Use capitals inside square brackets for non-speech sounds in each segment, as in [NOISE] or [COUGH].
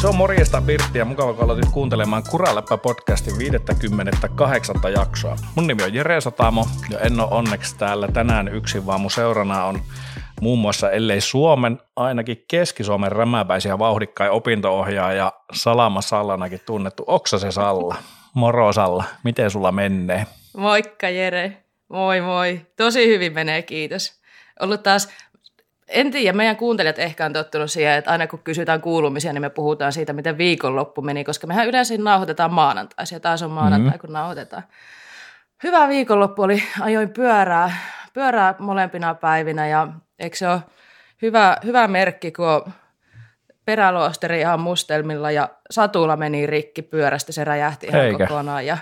Se on morjesta Birtti ja mukava kun aloitit kuuntelemaan Kuraläppä-podcastin 58. jaksoa. Mun nimi on Jere Satamo ja en ole onneksi täällä tänään yksin, vaan mun seurana on muun muassa ellei Suomen, ainakin Keski-Suomen rämäpäisiä vauhdikkai opintoohjaaja Salama Sallanakin tunnettu Oksase Salla. Moro Salla, miten sulla menee? Moikka Jere, moi moi. Tosi hyvin menee, kiitos. Ollut taas en tiedä, meidän kuuntelijat ehkä on tottunut siihen, että aina kun kysytään kuulumisia, niin me puhutaan siitä, miten viikonloppu meni, koska mehän yleensä nauhoitetaan maanantaisin ja taas on maanantai, mm-hmm. kun nauhoitetaan. Hyvä viikonloppu oli, ajoin pyörää, pyörää molempina päivinä ja eikö se ole hyvä, hyvä merkki, kun peräluosteri ihan mustelmilla ja satula meni rikki pyörästä, se räjähti ihan Eikä. kokonaan ja,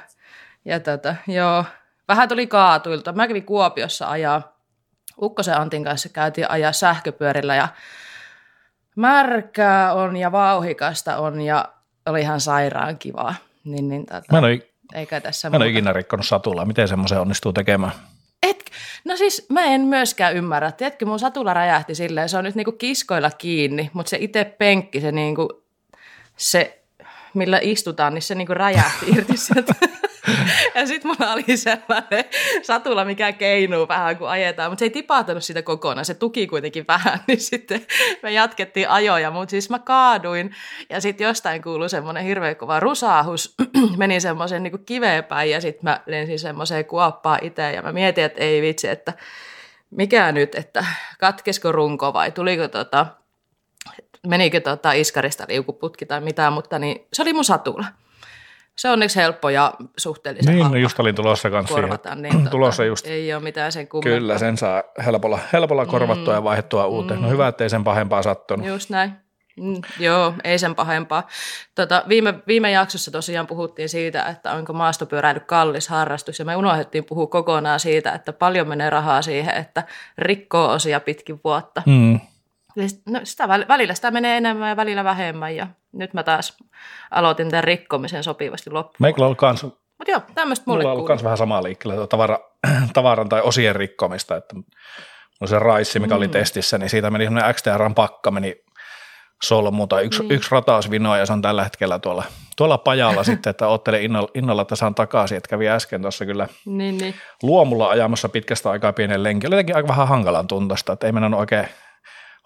ja tota, joo, vähän tuli kaatuilta. Mä kävin Kuopiossa ajaa Ukkosen Antin kanssa käytiin ajaa sähköpyörillä ja märkää on ja vauhikasta on ja oli ihan sairaan kivaa. Niin, niin, tota, mä en ole, eikä tässä mä en ole ikinä rikkonut satulaa. Miten semmoisen onnistuu tekemään? Et, no siis mä en myöskään ymmärrä. Tiedätkö, mun satula räjähti silleen, se on nyt niinku kiskoilla kiinni, mutta se itse penkki, se, niinku, se millä istutaan, niin se niinku räjähti irti sieltä. [LAUGHS] ja sitten mulla oli sellainen satula, mikä keinuu vähän, kun ajetaan, mutta se ei tipahtanut sitä kokonaan, se tuki kuitenkin vähän, niin sitten me jatkettiin ajoja, mutta siis mä kaaduin ja sitten jostain kuului semmoinen hirveä kova rusaahus, [CLEARS THROAT] meni semmoisen niin kiveen päin ja sitten mä lensin semmoiseen kuoppaan itse ja mä mietin, että ei vitsi, että mikä nyt, että katkesko runko vai tuliko tota, menikö tota iskarista liukuputki tai mitään, mutta niin, se oli mun satula se on onneksi helppo ja suhteellisen Niin, no just olin tulossa kanssa korvata, niin tota, tulossa just. ei ole mitään sen kummempaa. Kyllä, sen saa helpolla, helpolla korvattua mm. ja vaihdettua uuteen. No hyvä, ettei sen pahempaa sattunut. Just näin. Mm, joo, ei sen pahempaa. Tota, viime, viime jaksossa tosiaan puhuttiin siitä, että onko maastopyöräily kallis harrastus, ja me unohdettiin puhua kokonaan siitä, että paljon menee rahaa siihen, että rikkoo osia pitkin vuotta. Mm. No, sitä välillä sitä menee enemmän ja välillä vähemmän, ja nyt mä taas aloitin tämän rikkomisen sopivasti loppuun. Meillä on kans, Mut joo, tämmöistä mulle Mulla on ollut myös vähän samaa liikkeellä, tavara, [CLEARS THROAT] tavaran tai osien rikkomista, että no se raissi, mikä mm. oli testissä, niin siitä meni semmoinen XTRn pakka, meni solmu tai yksi, mm. yksi ratausvino ja se on tällä hetkellä tuolla, tuolla pajalla [LAUGHS] sitten, että ottelen innolla, innolla, että saan takaisin, että kävi äsken tuossa kyllä niin, niin. luomulla ajamassa pitkästä aikaa pienen lenkin. Oli jotenkin aika vähän hankalan tuntosta, että ei mennä oikein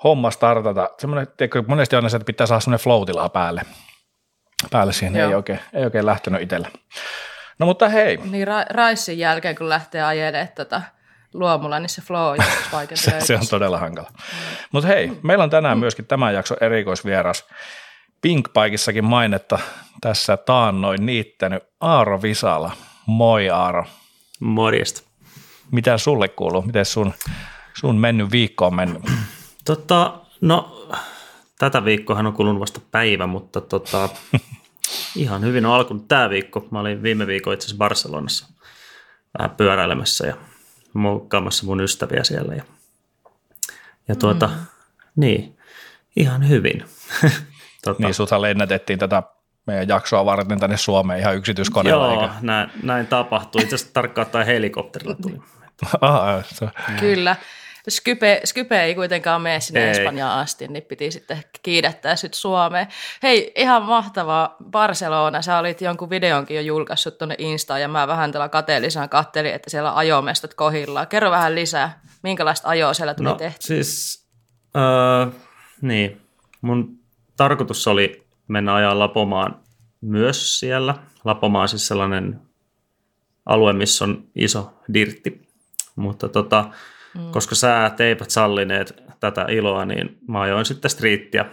homma startata. Semmoinen, tiedätkö, monesti on se, että pitää saada semmoinen flow päälle. Päälle siihen ei oikein, ei oikein lähtenyt itsellä. No mutta hei. Niin ra- raissin jälkeen, kun lähtee ajelemaan tota luomulla, niin se flow on [LAUGHS] se, se on todella hankala. Mm. Mutta hei, meillä on tänään myöskin tämän jakson erikoisvieras. Pink Pikissakin mainetta tässä taannoin niittänyt Aaro Visala. Moi Aaro. Morjesta. Mitä sulle kuuluu? Miten sun, sun mennyt viikko on mennyt? Tota, no, tätä viikkoa on kulunut vasta päivä, mutta tota, [LAUGHS] ihan hyvin on alkunut tämä viikko. Mä olin viime viikon itse asiassa Barcelonassa vähän pyöräilemässä ja muokkaamassa mun ystäviä siellä. Ja, ja tuota, mm. niin, ihan hyvin. [LAUGHS] tota, niin, suthan lennätettiin tätä meidän jaksoa varten tänne Suomeen ihan yksityiskoneella. Joo, näin, näin tapahtui. Itse asiassa tarkkaan tai helikopterilla tuli. [LAUGHS] Aha, se. Kyllä. Skype, Skype ei kuitenkaan mene sinne ei. Espanjaan asti, niin piti sitten kiidättää sitten Suomeen. Hei, ihan mahtavaa Barcelona. Sä olit jonkun videonkin jo julkaissut tuonne Instaan ja mä vähän tällä kateellisena kattelin, että siellä ajomestat kohillaan. Kerro vähän lisää, minkälaista ajoa siellä tuli no, tehty? siis, äh, niin. Mun tarkoitus oli mennä ajaa Lapomaan myös siellä. Lapomaa on siis sellainen alue, missä on iso dirtti. Mutta tota, Mm. Koska säät eivät sallineet tätä iloa, niin mä ajoin sitten striittiä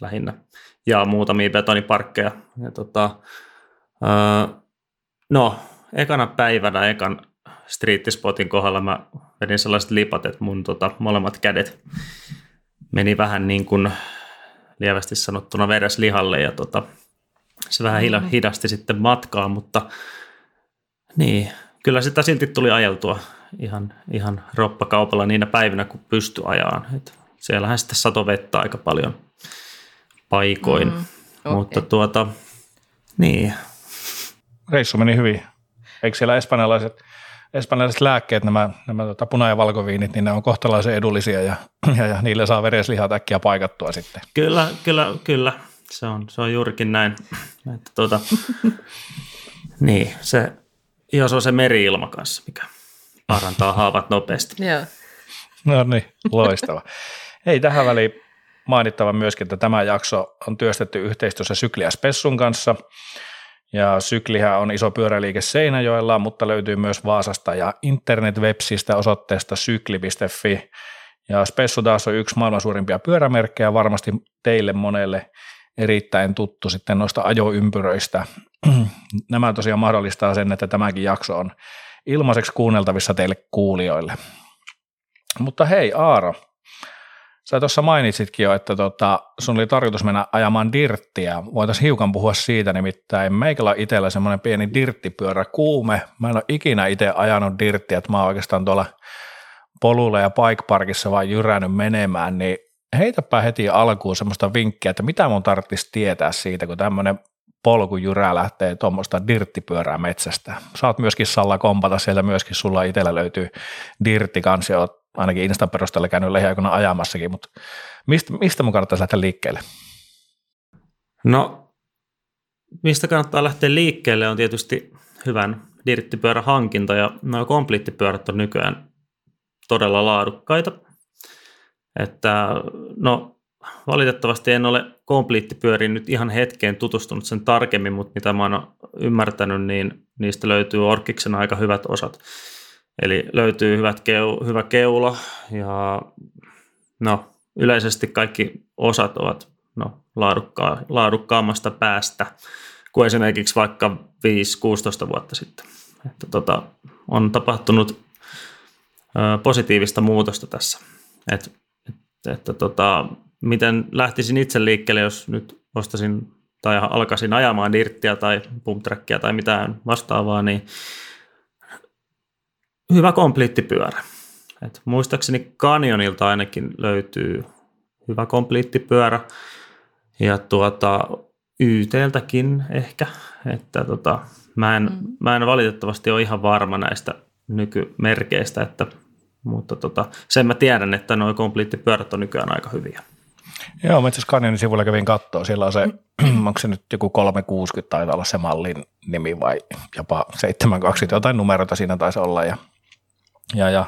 lähinnä ja muutamia betoniparkkeja. Ja tota, öö, no, ekana päivänä, ekan striittispotin kohdalla mä vedin sellaiset lipat, että mun tota, molemmat kädet meni vähän niin kuin lievästi sanottuna vereslihalle ja tota, se vähän mm-hmm. hidasti sitten matkaa, mutta niin, kyllä sitä silti tuli ajeltua ihan, ihan roppakaupalla niinä päivinä, kun pysty ajaan. Et siellähän sitten sato vettä aika paljon paikoin, mm, okay. mutta tuota, niin. Reissu meni hyvin. Eikö siellä espanjalaiset, espanjalaiset lääkkeet, nämä, nämä tota, puna- ja valkoviinit, niin ne on kohtalaisen edullisia ja, [CLEARS THROAT] ja, ja niillä saa vereslihat äkkiä paikattua sitten. Kyllä, kyllä, kyllä. se on, se on juurikin näin. Että tuota, [LAUGHS] niin, se, joo, se on se meri-ilma kanssa, mikä parantaa haavat nopeasti. Joo. No niin, loistava. Hei, tähän väliin mainittava myöskin, että tämä jakso on työstetty yhteistyössä Sykliä Spessun kanssa. Ja Syklihän on iso pyöräliike Seinäjoella, mutta löytyy myös Vaasasta ja internet-websistä osoitteesta sykli.fi. Ja Spessu taas on yksi maailman suurimpia pyörämerkkejä, varmasti teille monelle erittäin tuttu sitten noista ajoympyröistä. [CLEARS THROAT] Nämä tosiaan mahdollistaa sen, että tämäkin jakso on ilmaiseksi kuunneltavissa teille kuulijoille. Mutta hei Aaro, sä tuossa mainitsitkin jo, että tota, sun oli tarkoitus mennä ajamaan dirttiä. Voitaisiin hiukan puhua siitä, nimittäin meikällä on itsellä semmoinen pieni dirttipyörä kuume. Mä en ole ikinä itse ajanut dirttiä, että mä oon oikeastaan tuolla polulla ja bike parkissa vaan jyrännyt menemään, niin heitäpä heti alkuun semmoista vinkkiä, että mitä mun tarvitsisi tietää siitä, kun tämmöinen polkujyrä lähtee tuommoista dirttipyörää metsästä. Saat myöskin Salla kompata, sieltä myöskin sulla itsellä löytyy dirtti kanssa, ja oot ainakin Instan perusteella käynyt lähiaikoina ajamassakin, mutta mistä, mistä mun kannattaisi lähteä liikkeelle? No, mistä kannattaa lähteä liikkeelle on tietysti hyvän dirttipyörän hankinta, ja nuo kompliittipyörät on nykyään todella laadukkaita. Että, no, valitettavasti en ole kompliittipyöriin nyt ihan hetkeen tutustunut sen tarkemmin, mutta mitä mä oon ymmärtänyt, niin niistä löytyy Orkiksen aika hyvät osat. Eli löytyy hyvät keu, hyvä keula ja no, yleisesti kaikki osat ovat no, laadukkaa, laadukkaammasta päästä kuin esimerkiksi vaikka 5-16 vuotta sitten. Että tota, on tapahtunut ö, positiivista muutosta tässä. Et, et, että tota, miten lähtisin itse liikkeelle, jos nyt ostasin tai alkaisin ajamaan dirttiä tai pumptrackia tai mitään vastaavaa, niin hyvä kompliittipyörä. Et muistaakseni Canyonilta ainakin löytyy hyvä kompliittipyörä ja tuota, YTltäkin ehkä, että tota, mä, en, mm. mä en valitettavasti ole ihan varma näistä nykymerkeistä, että, mutta tota, sen mä tiedän, että nuo kompliittipyörät on nykyään aika hyviä. Joo, mä itse asiassa sivulla kävin katsoa. Siellä on se, [CLEARS THROAT] onko se nyt joku 360 taitaa olla se mallin nimi vai jopa 720, jotain numeroita siinä taisi olla. Ja, ja, ja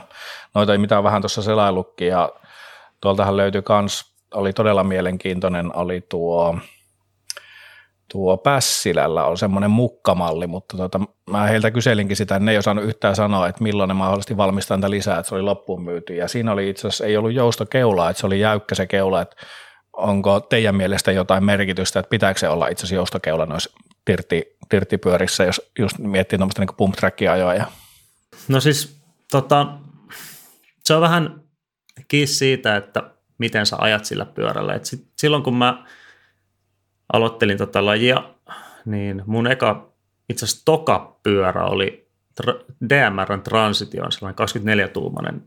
noita ei mitään vähän tuossa selailukki ja tuoltahan löytyi kans, oli todella mielenkiintoinen, oli tuo, tuo Pässilällä on semmoinen mukkamalli, mutta tota, mä heiltä kyselinkin sitä, ne ei osannut yhtään sanoa, että milloin ne mahdollisesti valmistaa niitä lisää, että se oli loppuun myyty. Ja siinä oli itse asiassa, ei ollut joustokeulaa, että se oli jäykkä se keula, että onko teidän mielestä jotain merkitystä, että pitääkö se olla itse asiassa joustokeula noissa tirtti, tirttipyörissä, jos just miettii tuommoista niin pump ajoa No siis tota, se on vähän kiinni siitä, että miten sä ajat sillä pyörällä. Et sit, silloin kun mä aloittelin tota lajia, niin mun eka itse asiassa toka pyörä oli tra- DMRn Transition, sellainen 24-tuumainen,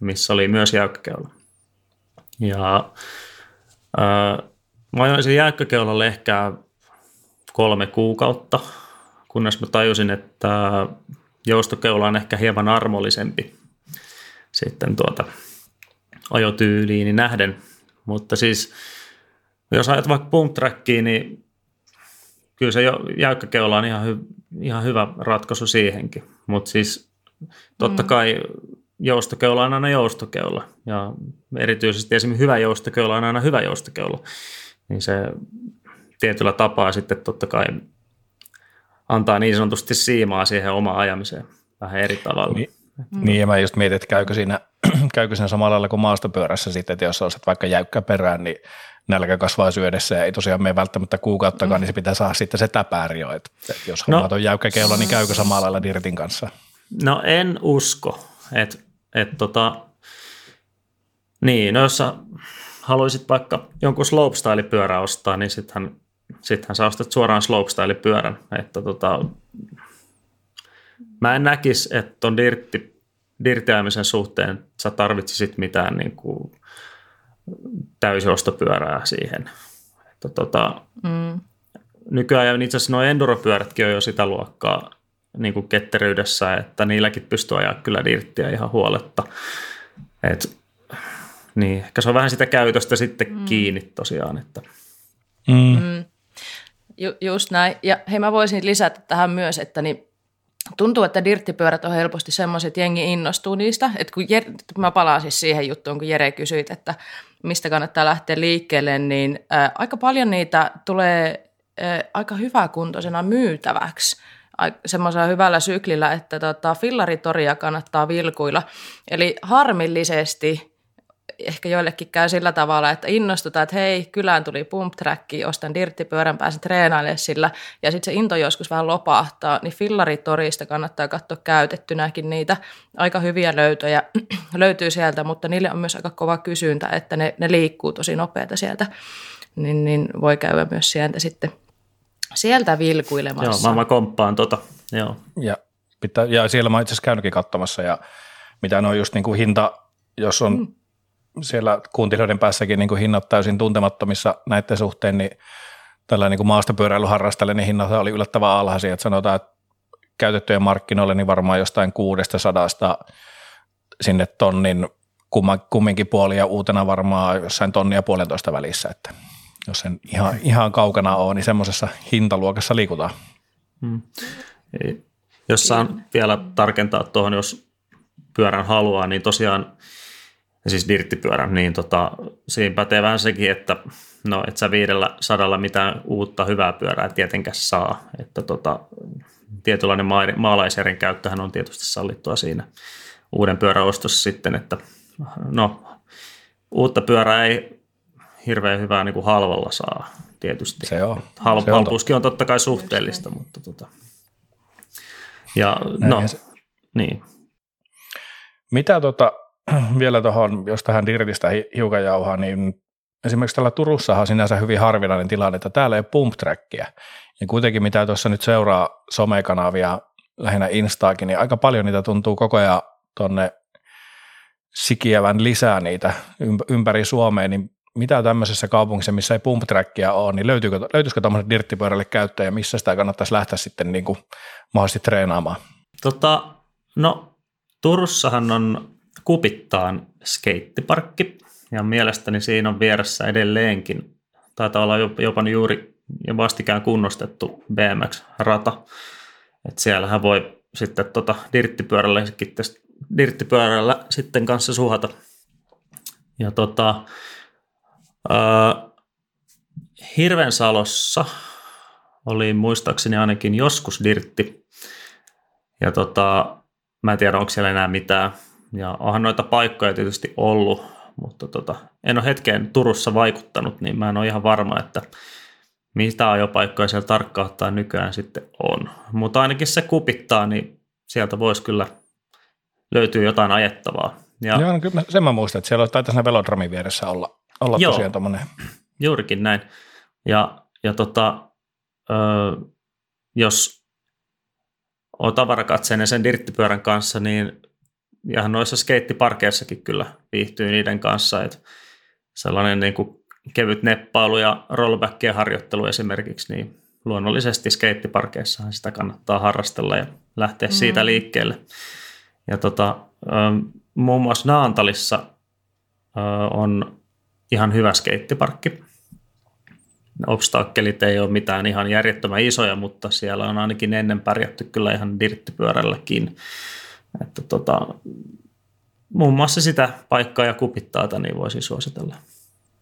missä oli myös jäykkäkeula. Ja mä ajoin sen jäykkäkeulalle ehkä kolme kuukautta, kunnes mä tajusin, että joustokeula on ehkä hieman armollisempi sitten tuota ajotyyliin nähden. Mutta siis jos ajat vaikka pump niin kyllä se jäykkäkeula on ihan, hy, ihan hyvä ratkaisu siihenkin. Mutta siis totta mm. kai joustokeula on aina joustokeula. Ja erityisesti esimerkiksi hyvä joustokeula on aina hyvä joustokeula. Niin se tietyllä tapaa sitten totta kai antaa niin sanotusti siimaa siihen omaan ajamiseen vähän eri tavalla. Niin, mm. niin ja mä just mietin, että käykö siinä, [CLEARS THROAT] käykö siinä samalla lailla kuin maastopyörässä sitten, että jos olisit vaikka jäykkä perään, niin nälkä kasvaa syödessä ja ei tosiaan mene välttämättä kuukauttakaan, mm. niin se pitää saada sitten se täpääri jo. Että, että jos no, on jäykkä kello, niin käykö samalla lailla Dirtin kanssa? No en usko, että et tota, niin, no jos sä haluaisit vaikka jonkun slopestyle-pyörä ostaa, niin sittenhän sittenhän sä ostat suoraan slopestyle-pyörän. Että tota, mä en näkisi, että ton dirtti, dirtiämisen suhteen sä tarvitsisit mitään niin kuin täysiostopyörää siihen. Että tota, mm. Nykyään itse asiassa nuo enduropyörätkin on jo sitä luokkaa niin kuin ketteryydessä, että niilläkin pystyy ajaa kyllä dirttiä ihan huoletta. Et, niin, ehkä se on vähän sitä käytöstä sitten mm. kiinni tosiaan, että – Mm. Mm. Ju, just näin. Ja hei, mä voisin lisätä tähän myös, että niin tuntuu, että dirttipyörät on helposti semmoiset, että jengi innostuu niistä. Että kun Jere, mä palaan siis siihen juttuun, kun Jere kysyit, että mistä kannattaa lähteä liikkeelle, niin ää, aika paljon niitä tulee ää, aika hyväkuntoisena myytäväksi semmoisella hyvällä syklillä, että tota, fillaritoria kannattaa vilkuilla. Eli harmillisesti ehkä joillekin käy sillä tavalla, että innostutaan, että hei, kylään tuli pump tracki, ostan dirttipyörän, pääsen treenailemaan sillä, ja sitten se into joskus vähän lopahtaa, niin fillaritorista kannattaa katsoa käytettynäkin niitä. Aika hyviä löytöjä [CLEARS THROAT] löytyy sieltä, mutta niille on myös aika kova kysyntä, että ne, ne liikkuu tosi nopeata sieltä, niin, niin voi käydä myös sieltä sitten sieltä vilkuilemassa. Joo, mä, mä komppaan tota, joo. Ja, pitää, ja siellä mä itse asiassa käynytkin katsomassa, ja mitä on just niin kuin hinta, jos on mm siellä kuuntelijoiden päässäkin niin kuin hinnat täysin tuntemattomissa näiden suhteen, niin tällä niin kuin maastopyöräilyharrastajalle niin hinnat oli yllättävän alhaisia. Että sanotaan, että käytettyjen markkinoille niin varmaan jostain kuudesta sadasta sinne tonnin kumminkin puoli ja uutena varmaan jossain tonnia puolentoista välissä, että jos sen ihan, ihan kaukana on, niin semmoisessa hintaluokassa liikutaan. Hmm. Jos saan vielä tarkentaa tuohon, jos pyörän haluaa, niin tosiaan siis dirttipyörän, niin tota, siinä pätee vähän sekin, että no et sä viidellä sadalla mitään uutta hyvää pyörää tietenkään saa, että tota, tietynlainen ma- maalaisjärjen käyttöhän on tietysti sallittua siinä uuden pyörän ostossa sitten, että no uutta pyörää ei hirveän hyvää niin kuin halvalla saa tietysti. Se on. Hal- se on halpuuskin on totta kai suhteellista, mutta tota, ja Näin no, se. niin. Mitä tota, [CLEARS THROAT] vielä tuohon, jos tähän dirtistä hiukan jauhaa, niin esimerkiksi tällä Turussahan on sinänsä hyvin harvinainen tilanne, että täällä ei ole pump trackia. Ja kuitenkin mitä tuossa nyt seuraa somekanavia, lähinnä Instaakin, niin aika paljon niitä tuntuu koko ajan tuonne sikiävän lisää niitä ympäri Suomea, niin mitä tämmöisessä kaupungissa, missä ei pump ole, niin löytyykö, löytyisikö tuommoisen dirttipyörälle käyttäjä, missä sitä kannattaisi lähteä sitten niin kuin mahdollisesti treenaamaan? Tota, no Turussahan on Kupittaan skeittiparkki ja mielestäni siinä on vieressä edelleenkin, taitaa olla jopa juuri ja vastikään kunnostettu BMX-rata. Et siellähän voi sitten tota dirttipyörällä, dirttipyörällä sitten kanssa suhata. Ja tota, äh, Hirvensalossa oli muistaakseni ainakin joskus dirtti. Ja tota, mä en tiedä, onko siellä enää mitään ja onhan noita paikkoja tietysti ollut, mutta tota, en ole hetkeen Turussa vaikuttanut, niin mä en ole ihan varma, että mitä ajopaikkoja siellä tarkkaan ottaen nykyään sitten on. Mutta ainakin se kupittaa, niin sieltä voisi kyllä löytyä jotain ajettavaa. Ja, Joo, no kyllä sen mä muistan, että siellä taitaa siinä velodromin vieressä olla, olla joo, tosiaan tuommoinen. Juurikin näin. Ja, ja tota, ö, jos on tavarakatseinen sen dirttipyörän kanssa, niin ja noissa skeittiparkeissakin kyllä viihtyy niiden kanssa, että sellainen niin kuin kevyt neppailu ja rollbackien harjoittelu esimerkiksi, niin luonnollisesti skeittiparkeissahan sitä kannattaa harrastella ja lähteä mm. siitä liikkeelle. Ja tota, muun muassa Naantalissa on ihan hyvä skeittiparkki. Obstakkelit ei ole mitään ihan järjettömän isoja, mutta siellä on ainakin ennen pärjätty kyllä ihan dirttipyörälläkin. Että tota, muun muassa sitä paikkaa ja kupittaata niin voisi suositella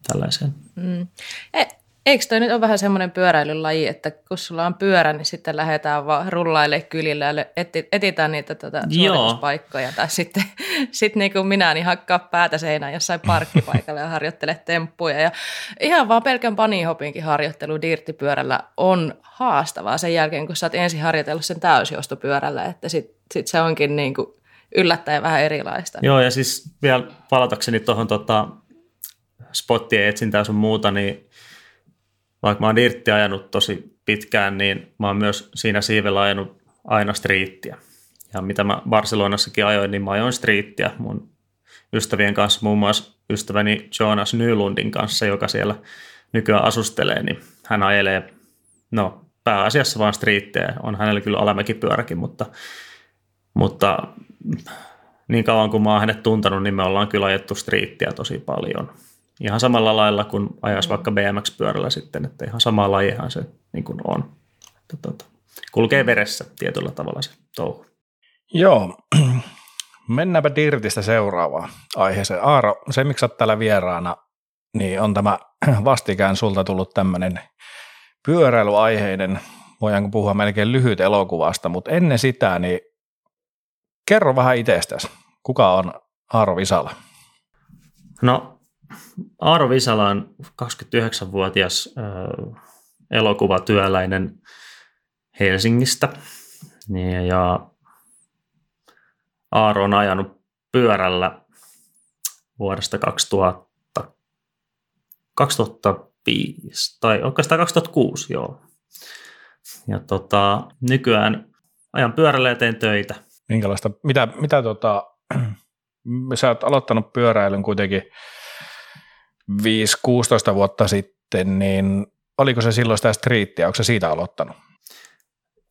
tällaiseen. Mm. Eikö toi nyt ole vähän semmoinen pyöräilylaji, että kun sulla on pyörä, niin sitten lähdetään vaan rullaille kylillä ja etitään niitä tota suorituspaikkoja. Tai sitten [LAUGHS] sit niin kuin minä, niin hakkaa päätä seinään jossain parkkipaikalla ja harjoittele temppuja. Ja ihan vaan pelkän panihopinkin harjoittelu dirttipyörällä on haastavaa sen jälkeen, kun sä oot ensin harjoitellut sen täysjostopyörällä, että sitten sit se onkin niin kuin yllättäen vähän erilaista. Joo, ja siis vielä palatakseni tuohon tota, spottien etsintään sun muuta, niin vaikka mä oon dirtti ajanut tosi pitkään, niin mä oon myös siinä siivellä ajanut aina striittiä. Ja mitä mä Barcelonassakin ajoin, niin mä ajoin striittiä mun ystävien kanssa, muun muassa ystäväni Jonas Nylundin kanssa, joka siellä nykyään asustelee, niin hän ajelee, no pääasiassa vain striittejä. On hänellä kyllä alamäkipyöräkin, mutta, mutta niin kauan kuin mä oon hänet tuntenut, niin me ollaan kyllä ajettu striittiä tosi paljon. Ihan samalla lailla kuin ajaisi vaikka BMX-pyörällä sitten, että ihan sama lajihan se niin kuin on. Että, tota, kulkee veressä tietyllä tavalla se touhu. Joo, [CLEARS THROAT] mennäänpä Dirtistä seuraavaan aiheeseen. Aaro, se miksi olet täällä vieraana, niin on tämä [CLEARS THROAT] vastikään sulta tullut tämmöinen pyöräilyaiheinen, voidaanko puhua melkein lyhyt elokuvasta, mutta ennen sitä, niin kerro vähän itsestäsi. Kuka on Aaro Visala? No, Aaro Visala on 29-vuotias äh, elokuvatyöläinen Helsingistä. Niin, ja Aaro on ajanut pyörällä vuodesta 2000, 2005, tai oikeastaan 2006, joo. Ja tota, nykyään ajan pyörällä ja teen töitä. Minkälaista, mitä, mitä tota, [CLEARS THROAT] sä oot aloittanut pyöräilyn kuitenkin 5-16 vuotta sitten, niin oliko se silloin sitä striittiä, onko se siitä aloittanut?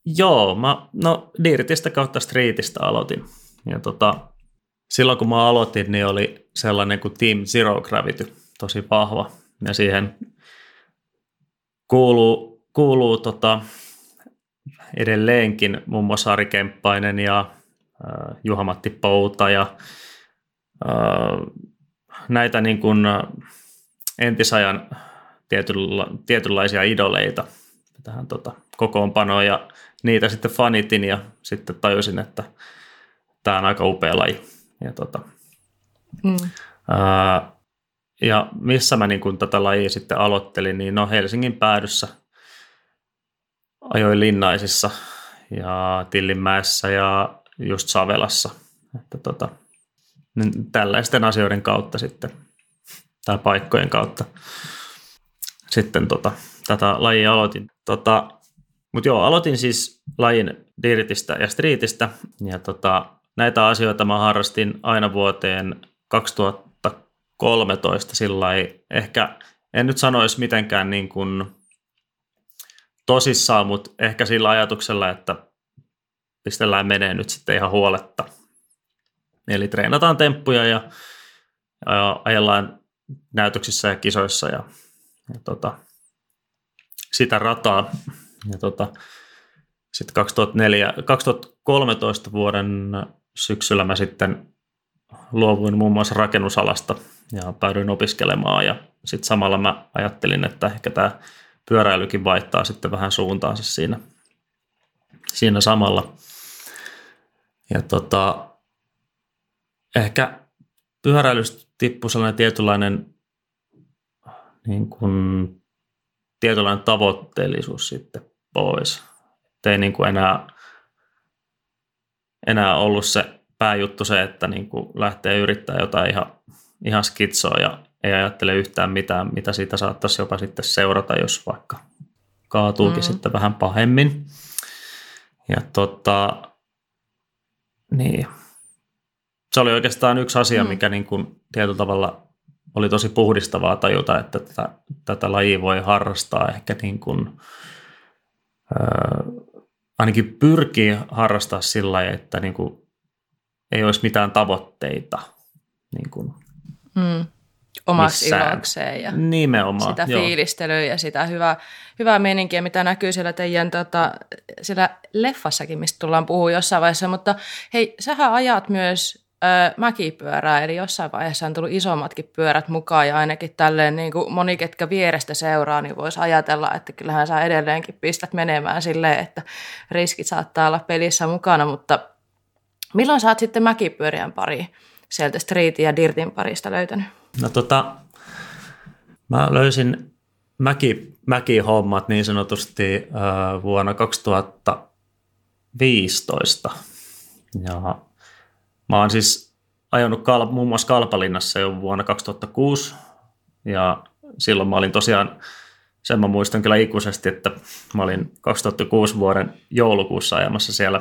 Joo, mä, no Dirtistä kautta Streetistä aloitin. Ja tota, silloin kun mä aloitin, niin oli sellainen kuin Team Zero Gravity, tosi vahva. Ja siihen kuuluu, kuuluu tota, edelleenkin muun muassa Ari Kemppainen ja äh, Juha-Matti Pouta ja äh, näitä niin kuin, äh, entisajan tietynla, tietynlaisia idoleita tähän tota, kokoonpanoon ja niitä sitten fanitin ja sitten tajusin, että tämä on aika upea laji. Ja, tota, mm. ää, ja missä mä niin kun tätä lajia sitten aloittelin, niin no Helsingin päädyssä ajoin Linnaisissa ja Tillinmäessä ja just Savelassa. Että tota, niin tällaisten asioiden kautta sitten, tai paikkojen kautta sitten tota, tätä lajia aloitin. Tota, Mutta joo, aloitin siis lajin dirtistä ja streetistä, ja tota, näitä asioita mä harrastin aina vuoteen 2013 sillä ehkä en nyt sanoisi mitenkään niin kuin tosissaan, mutta ehkä sillä ajatuksella, että pistellään menee nyt sitten ihan huoletta. Eli treenataan temppuja ja, ja ajellaan näytöksissä ja kisoissa ja, ja tota, sitä rataa. Ja tota, sitten 2004, 2013 vuoden syksyllä mä sitten luovuin muun muassa rakennusalasta ja päädyin opiskelemaan ja sitten samalla mä ajattelin, että ehkä tämä pyöräilykin vaihtaa sitten vähän suuntaansa siinä, siinä samalla. Ja tota, ehkä pyöräilystä tippui sellainen tietynlainen niin kuin, tietynlainen tavoitteellisuus sitten pois. Että ei niin kuin enää enää ollut se pääjuttu se, että niin kuin lähtee yrittää jotain ihan, ihan skitsoa ja ei ajattele yhtään mitään, mitä siitä saattaisi jopa sitten seurata, jos vaikka kaatuukin mm. sitten vähän pahemmin. Ja tota, niin. Se oli oikeastaan yksi asia, mm. mikä niin kuin tietyllä tavalla oli tosi puhdistavaa tajuta, että tätä, tätä lajia voi harrastaa ehkä niin kuin, öö, ainakin pyrkii harrastaa sillä lailla, että niin kuin ei olisi mitään tavoitteita niin kuin mm. omaksi missään. ilokseen ja Nimenomaan, sitä joo. fiilistelyä ja sitä hyvää, hyvää meininkiä, mitä näkyy siellä teidän tota, siellä leffassakin, mistä tullaan puhua jossain vaiheessa. Mutta hei, sähän ajat myös öö, mäkipyörää, eli jossain vaiheessa on tullut isommatkin pyörät mukaan ja ainakin tälleen niin kuin moni, ketkä vierestä seuraa, niin voisi ajatella, että kyllähän sä edelleenkin pistät menemään silleen, että riskit saattaa olla pelissä mukana, mutta milloin sä oot sitten mäkipyörien pari sieltä Streetin ja Dirtin parista löytänyt? No tota, mä löysin mäki, mäkihommat niin sanotusti äh, vuonna 2015 ja Mä oon siis ajanut kal- muun muassa Kalpalinnassa jo vuonna 2006 ja silloin mä olin tosiaan, sen mä muistan kyllä ikuisesti, että mä olin 2006 vuoden joulukuussa ajamassa siellä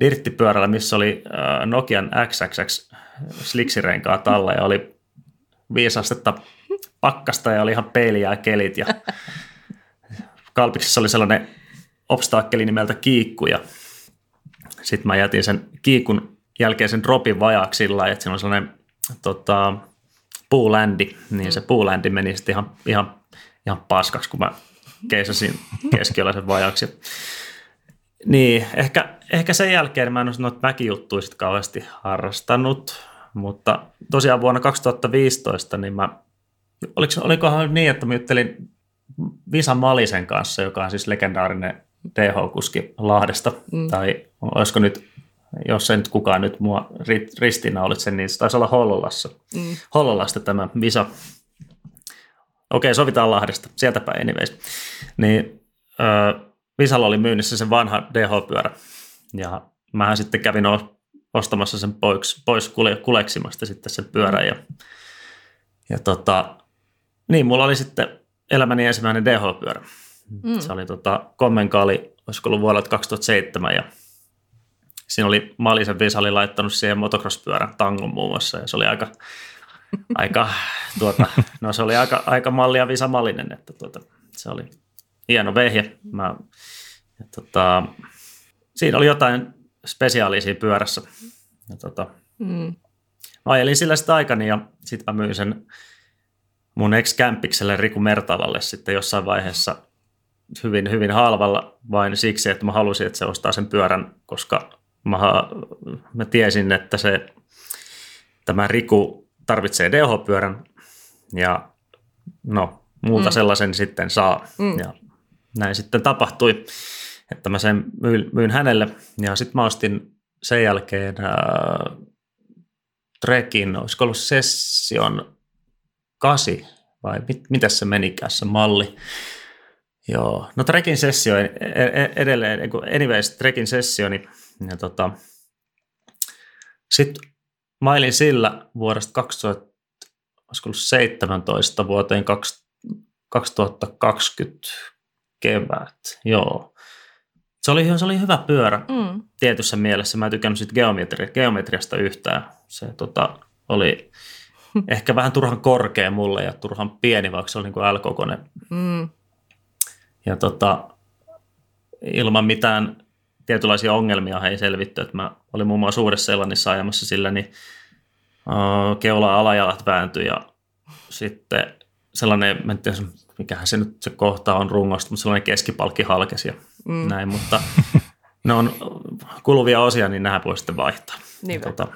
dirttipyörällä, missä oli äh, Nokian XXX sliksirenkaa talla ja oli viisi astetta pakkasta ja oli ihan peiliä ja kelit ja Kalpiksessa oli sellainen obstaakkeli nimeltä kiikku ja sitten mä jätin sen kiikun jälkeisen dropin vajaaksi sillä että siinä on sellainen tota, puuländi, niin se puuländi meni sitten ihan, ihan, ihan paskaksi, kun mä keisasin keskiolaisen vajaksi. Niin, ehkä, ehkä sen jälkeen mä en ole noita mäkijuttuja sitten kauheasti harrastanut, mutta tosiaan vuonna 2015 niin mä, oliko, olikohan niin, että mä juttelin Visa Malisen kanssa, joka on siis legendaarinen DH-kuski Lahdesta, mm. tai olisiko nyt, jos ei nyt kukaan nyt mua ristinä olisi, niin se taisi olla Hollolassa. Mm. Hollolasta tämä Visa. Okei, sovitaan Lahdesta, sieltä päin anyways. Niin äh, Visalla oli myynnissä sen vanha DH-pyörä, ja mähän sitten kävin ostamassa sen pois, pois kule, kuleksimasta sitten sen pyörän, ja, ja tota, niin, mulla oli sitten elämäni ensimmäinen DH-pyörä. Mm. Se oli tota, Kommenkaali, olisiko ollut vuodelta 2007 ja siinä oli Malisen Visa oli laittanut siihen motocross-pyörän tangon muun muassa ja se oli aika, aika, tuota, no se oli aika, aika mallia Visa Malinen, että tuota, se oli hieno vehje. Mä, ja tota, siinä oli jotain spesiaalisia pyörässä. Ja tota, mm. Mä ajelin sillä sitä aikani ja sitten mä myin sen mun ex-kämpikselle Riku Mertalalle sitten jossain vaiheessa hyvin, hyvin halvalla vain siksi, että mä halusin, että se ostaa sen pyörän, koska mä, mä tiesin, että se, tämä Riku tarvitsee DH-pyörän ja no muuta mm. sellaisen sitten saa. Mm. Ja näin sitten tapahtui, että mä sen myin, myin hänelle ja sitten mä ostin sen jälkeen äh, Trekin, olisiko ollut Session 8 vai mit, mitä se menikään se malli. Joo, no Trekin sessio e, e, edelleen, anyways, Trekin sessio, niin ja tota, sitten mailin sillä vuodesta 2017 vuoteen 2020 kevät, joo. Se oli, se oli hyvä pyörä mm. tietyssä mielessä. Mä en tykännyt siitä geometri, geometriasta yhtään. Se tota, oli [LAUGHS] ehkä vähän turhan korkea mulle ja turhan pieni, vaikka se oli niin L-kokoinen. Mm ja tota, ilman mitään tietynlaisia ongelmia ei selvitty. Että mä olin muun muassa Uudessa Seelannissa ajamassa sillä, niin uh, keula alajalat vääntyi ja sitten sellainen, mä en tiedä, mikähän se nyt se kohta on rungosta, mutta sellainen keskipalkki halkesi ja mm. näin, mutta [LAUGHS] ne on kuluvia osia, niin nämä voi sitten vaihtaa. Niin tota,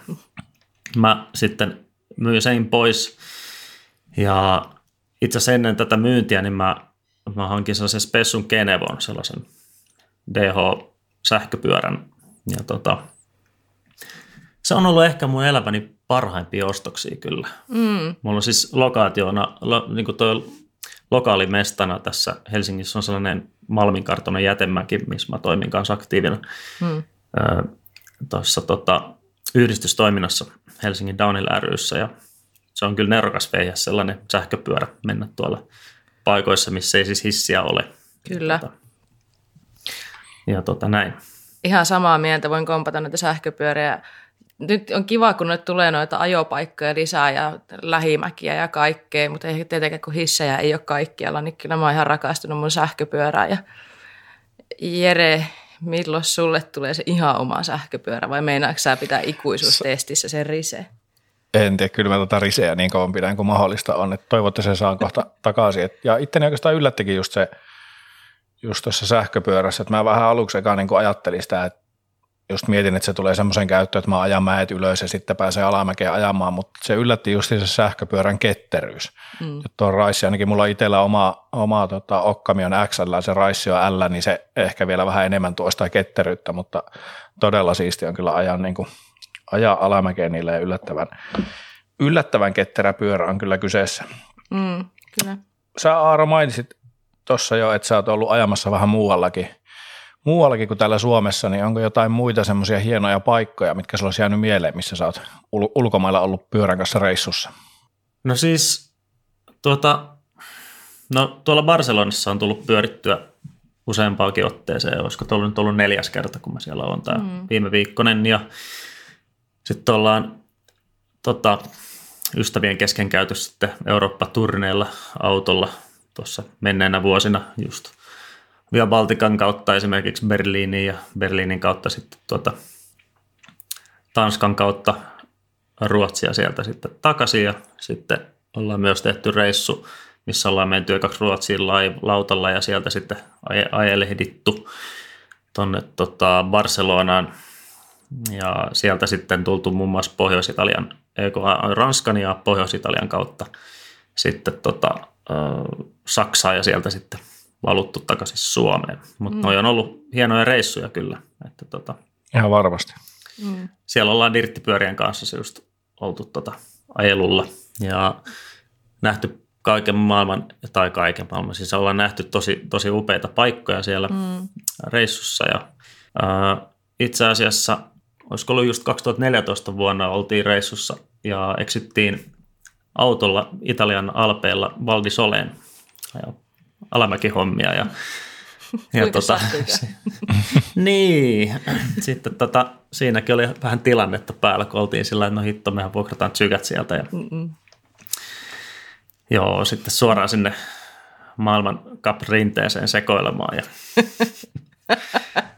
mä sitten myin sen pois ja itse asiassa ennen tätä myyntiä, niin mä mä hankin sellaisen Spessun Genevon, sellaisen DH-sähköpyörän. Ja tota, se on ollut ehkä mun elämäni parhaimpia ostoksia kyllä. Mm. Mulla on siis lokaationa, lo, niin kuin toi lokaalimestana tässä Helsingissä on sellainen Malminkartonen jätemäki, missä mä toimin kanssa aktiivina. Mm. Tuossa tota, yhdistystoiminnassa Helsingin Downhill ryssä ja se on kyllä nerokas veiä sellainen sähköpyörä mennä tuolla paikoissa, missä ei siis hissiä ole. Kyllä. Ja tota, ja tota näin. Ihan samaa mieltä, voin kompata näitä sähköpyöriä. Nyt on kiva, kun nyt tulee noita ajopaikkoja lisää ja lähimäkiä ja kaikkea, mutta ei tietenkään kun hissejä ei ole kaikkialla, niin kyllä mä oon ihan rakastunut mun sähköpyörään. Ja Jere, milloin sulle tulee se ihan oma sähköpyörä vai meinaatko sä pitää ikuisuustestissä sen rise? En tiedä, kyllä mä tota riseä niin kauan pidän kuin mahdollista on, että toivotte se saan kohta takaisin. Et, ja itteni oikeastaan yllättikin just se, just tuossa sähköpyörässä, että mä vähän aluksi eka niin ajattelin sitä, että just mietin, että se tulee semmoisen käyttöön, että mä ajan mäet ylös ja sitten pääsee alamäkeen ajamaan, mutta se yllätti just se sähköpyörän ketteryys. Mm. Tuo raissi, ainakin mulla itsellä oma, oma tota, okkami on XL, se raissi on L, niin se ehkä vielä vähän enemmän tuosta ketteryyttä, mutta todella siisti on kyllä ajan niin kuin ajaa alamäkeen niille yllättävän, yllättävän ketterä pyörä on kyllä kyseessä. Mm, kyllä. Sä Aaro mainitsit tuossa jo, että sä oot ollut ajamassa vähän muuallakin, muuallakin kuin täällä Suomessa, niin onko jotain muita semmoisia hienoja paikkoja, mitkä sulla olisi jäänyt mieleen, missä sä oot ul- ulkomailla ollut pyörän kanssa reissussa? No siis, tuota, no tuolla Barcelonassa on tullut pyörittyä useampaakin otteeseen, olisiko tullut nyt ollut neljäs kerta, kun mä siellä olen tämä mm. viime viikkonen, ja sitten ollaan tota, ystävien kesken käyty sitten Eurooppa-turneilla autolla tuossa menneenä vuosina just Via Baltikan kautta esimerkiksi Berliiniin ja Berliinin kautta sitten tuota, Tanskan kautta Ruotsia sieltä sitten takaisin ja sitten ollaan myös tehty reissu, missä ollaan menty ekaksi Ruotsiin lautalla ja sieltä sitten ajelehdittu tuonne tota Barcelonaan. Ja sieltä sitten tultu muun muassa Pohjois-Italian, Ranskan ja Pohjois-Italian kautta sitten tota, Saksaan ja sieltä sitten valuttu takaisin Suomeen. Mutta mm. noi on ollut hienoja reissuja kyllä. Että tota, Ihan varmasti. Mm. Siellä ollaan dirttipyörien kanssa se just oltu tota ajelulla ja nähty kaiken maailman, tai kaiken maailman, siis ollaan nähty tosi, tosi upeita paikkoja siellä mm. reissussa ja ää, itse asiassa, olisiko ollut just 2014 vuonna, oltiin reissussa ja eksyttiin autolla Italian alpeilla Val di Soleen ja alamäkihommia ja [LAUGHS] ja tota, [LAUGHS] niin, sitten tota, siinäkin oli vähän tilannetta päällä, kun oltiin sillä että no hitto, mehän vuokrataan tsykät sieltä. Ja, joo, sitten suoraan sinne maailman cup-rinteeseen sekoilemaan. Ja,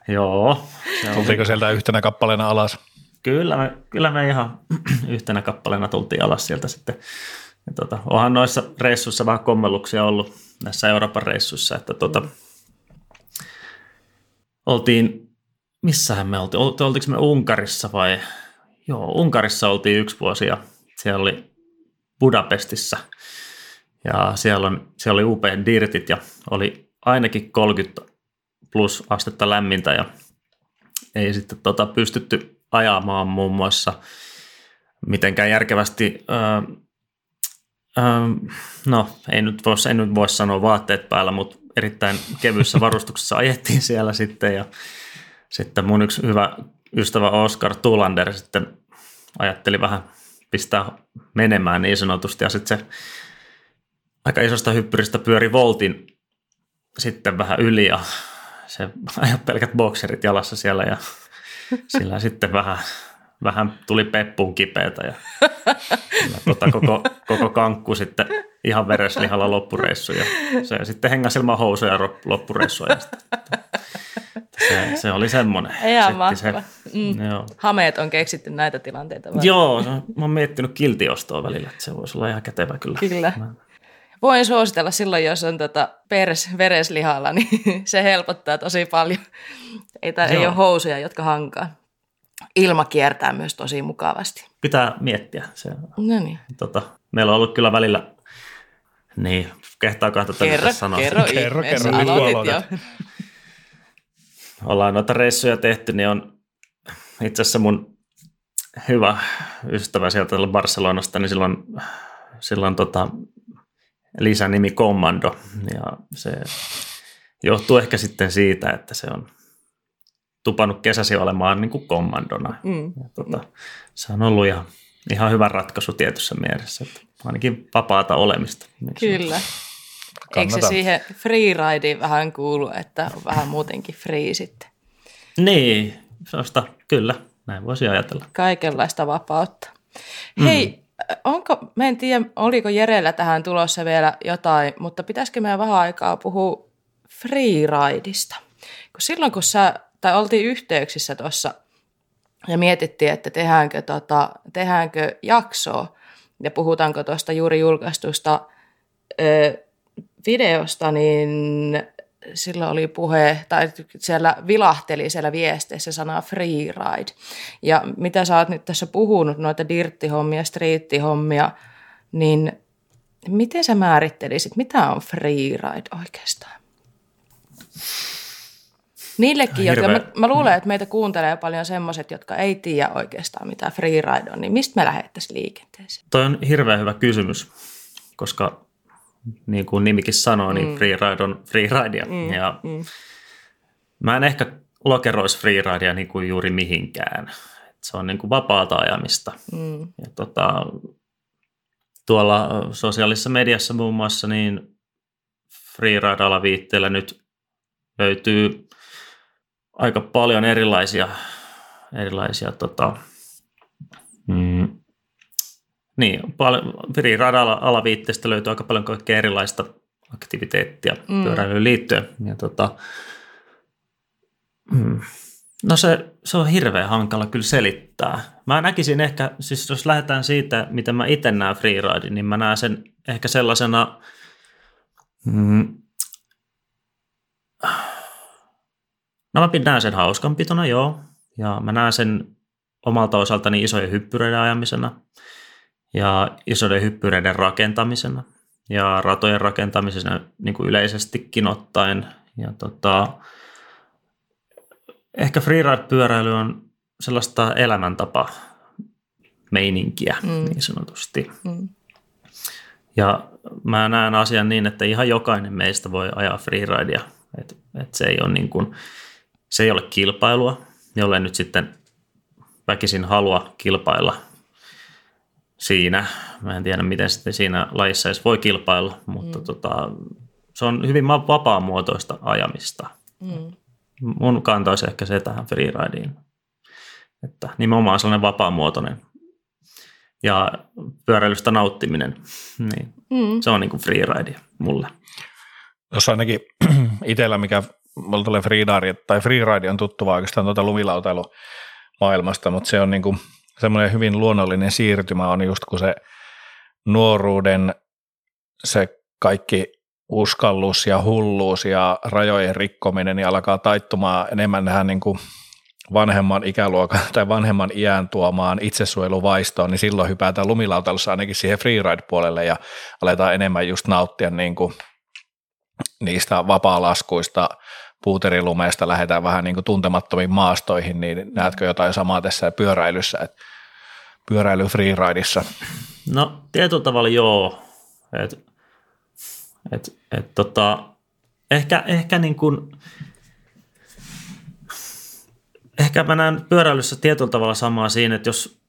[LAUGHS] joo. Tultiinko sieltä yhtenä kappaleena alas? Kyllä me, kyllä me ihan [CLEARS THROAT] yhtenä kappaleena tultiin alas sieltä sitten. Ja tota, onhan noissa reissuissa vähän kommelluksia ollut näissä Euroopan reissuissa, että tota, oltiin, missähän me oltiin, oltiinko me Unkarissa vai, joo, Unkarissa oltiin yksi vuosi ja siellä oli Budapestissa. Ja siellä, on, siellä oli upeat dirtit ja oli ainakin 30 plus astetta lämmintä ja ei sitten tota pystytty ajamaan muun muassa mitenkään järkevästi, öö, öö, no ei nyt voi, ei nyt voi sanoa vaatteet päällä, mutta erittäin kevyessä varustuksessa [LAUGHS] ajettiin siellä sitten ja sitten mun yksi hyvä ystävä Oscar Tulander sitten ajatteli vähän pistää menemään niin sanotusti ja sitten se aika isosta hyppyristä pyöri voltin sitten vähän yli ja se [LAUGHS] ajoi pelkät bokserit jalassa siellä ja sillä sitten vähän vähän tuli peppuun kipeätä ja, ja tota, koko, koko kankku sitten ihan vereslihalla loppureissu ja se sitten hengäsi ilman housuja loppureissua. Ja se, se, oli semmoinen. Ihan mahtava. Mm. Joo. Hameet on keksitty näitä tilanteita. Vai? Joo, mä oon miettinyt kiltiostoa välillä, että se voisi olla ihan kätevä kyllä. Kyllä. Mä... Voin suositella silloin, jos on tota pers, vereslihalla, niin [LAUGHS] se helpottaa tosi paljon. Ei, tar- ei ole housuja, jotka hankaa ilma kiertää myös tosi mukavasti. Pitää miettiä. Se, no niin. Tota, meillä on ollut kyllä välillä, niin kehtaa tätä kerro, sanoa. Kerro, [LAUGHS] kerro, kerro, kerro nyt jo. Ollaan noita reissuja tehty, niin on itse asiassa mun hyvä ystävä sieltä Barcelonasta, niin silloin, silloin tota, lisänimi Commando. Ja se johtuu ehkä sitten siitä, että se on tupannut kesäsi olemaan niin kuin kommandona. Mm. Ja tota, se on ollut ihan, ihan hyvä ratkaisu tietyssä mielessä, että ainakin vapaata olemista. Kyllä. Eikö se siihen freerideen vähän kuulu, että on vähän muutenkin free sitten? Niin, sellaista, kyllä, näin voisi ajatella. Kaikenlaista vapautta. Hei, mm. Onko, mä en tiedä, oliko Jerellä tähän tulossa vielä jotain, mutta pitäisikö meidän vähän aikaa puhua freeridista? Kun silloin kun sä tai oltiin yhteyksissä tuossa ja mietittiin, että tehdäänkö, tota, tehdäänkö jaksoa ja puhutaanko tuosta juuri julkaistusta ö, videosta, niin silloin oli puhe, tai siellä vilahteli siellä viesteissä sana freeride. Ja mitä sä oot nyt tässä puhunut, noita dirttihommia, striittihommia, niin miten sä määrittelisit, mitä on freeride oikeastaan? Niillekin, jotka, mä, mä luulen, että meitä kuuntelee paljon semmoiset, jotka ei tiedä oikeastaan mitä freeride on, niin mistä me lähettäisiin liikenteeseen? Toi on hirveän hyvä kysymys, koska niin kuin nimikin sanoo, niin mm. freeride on freeridea. Mm. Ja mm. Mä en ehkä lokeroisi freeridea niin kuin juuri mihinkään. Se on niin kuin vapaata ajamista. Mm. Ja tota, tuolla sosiaalisessa mediassa muun muassa niin freeride-alaviitteellä nyt löytyy aika paljon erilaisia, erilaisia tota, mm, niin, paljon, radalla alaviitteestä löytyy aika paljon kaikkea erilaista aktiviteettia mm. pyöräilyyn liittyen. Ja tota, mm, No se, se on hirveän hankala kyllä selittää. Mä näkisin ehkä, siis jos lähdetään siitä, miten mä itse näen freeridin, niin mä näen sen ehkä sellaisena, mm, no mä näen sen hauskanpitona, joo. Ja mä näen sen omalta osaltani isojen hyppyreiden ajamisena ja isojen hyppyreiden rakentamisena ja ratojen rakentamisena niin kuin yleisestikin ottaen. Ja tota, ehkä freeride-pyöräily on sellaista elämäntapa meininkiä mm. niin sanotusti. Mm. Ja mä näen asian niin, että ihan jokainen meistä voi ajaa freeridea. Et, et se, ei ole niin kuin, se ei ole kilpailua, jolle nyt sitten väkisin halua kilpailla siinä. Mä en tiedä, miten sitten siinä lajissa edes voi kilpailla, mutta mm. tota, se on hyvin vapaamuotoista ajamista. Mm. Mun kanta olisi ehkä se tähän freerideen. Että nimenomaan sellainen vapaamuotoinen ja pyöräilystä nauttiminen, niin mm. se on niin kuin freeride mulle. Jos ainakin [CLEARS THROAT] itsellä, mikä mulla tulee freeride, tai freeride on tuttu oikeastaan tuota lumilautailu maailmasta, mutta se on niin kuin semmoinen hyvin luonnollinen siirtymä on just kun se nuoruuden se kaikki uskallus ja hulluus ja rajojen rikkominen niin alkaa taittumaan enemmän tähän niin kuin vanhemman ikäluokan tai vanhemman iän tuomaan itsesuojeluvaistoon, niin silloin hypätään lumilautailussa ainakin siihen freeride-puolelle ja aletaan enemmän just nauttia niin kuin niistä vapaalaskuista, puuterilumeesta lähdetään vähän niin kuin tuntemattomiin maastoihin, niin näetkö jotain samaa tässä pyöräilyssä, että pyöräily freeridissa? No tietyllä tavalla joo, et, et, et, tota, ehkä, ehkä niin kuin, ehkä mä näen pyöräilyssä tietyllä tavalla samaa siinä, että jos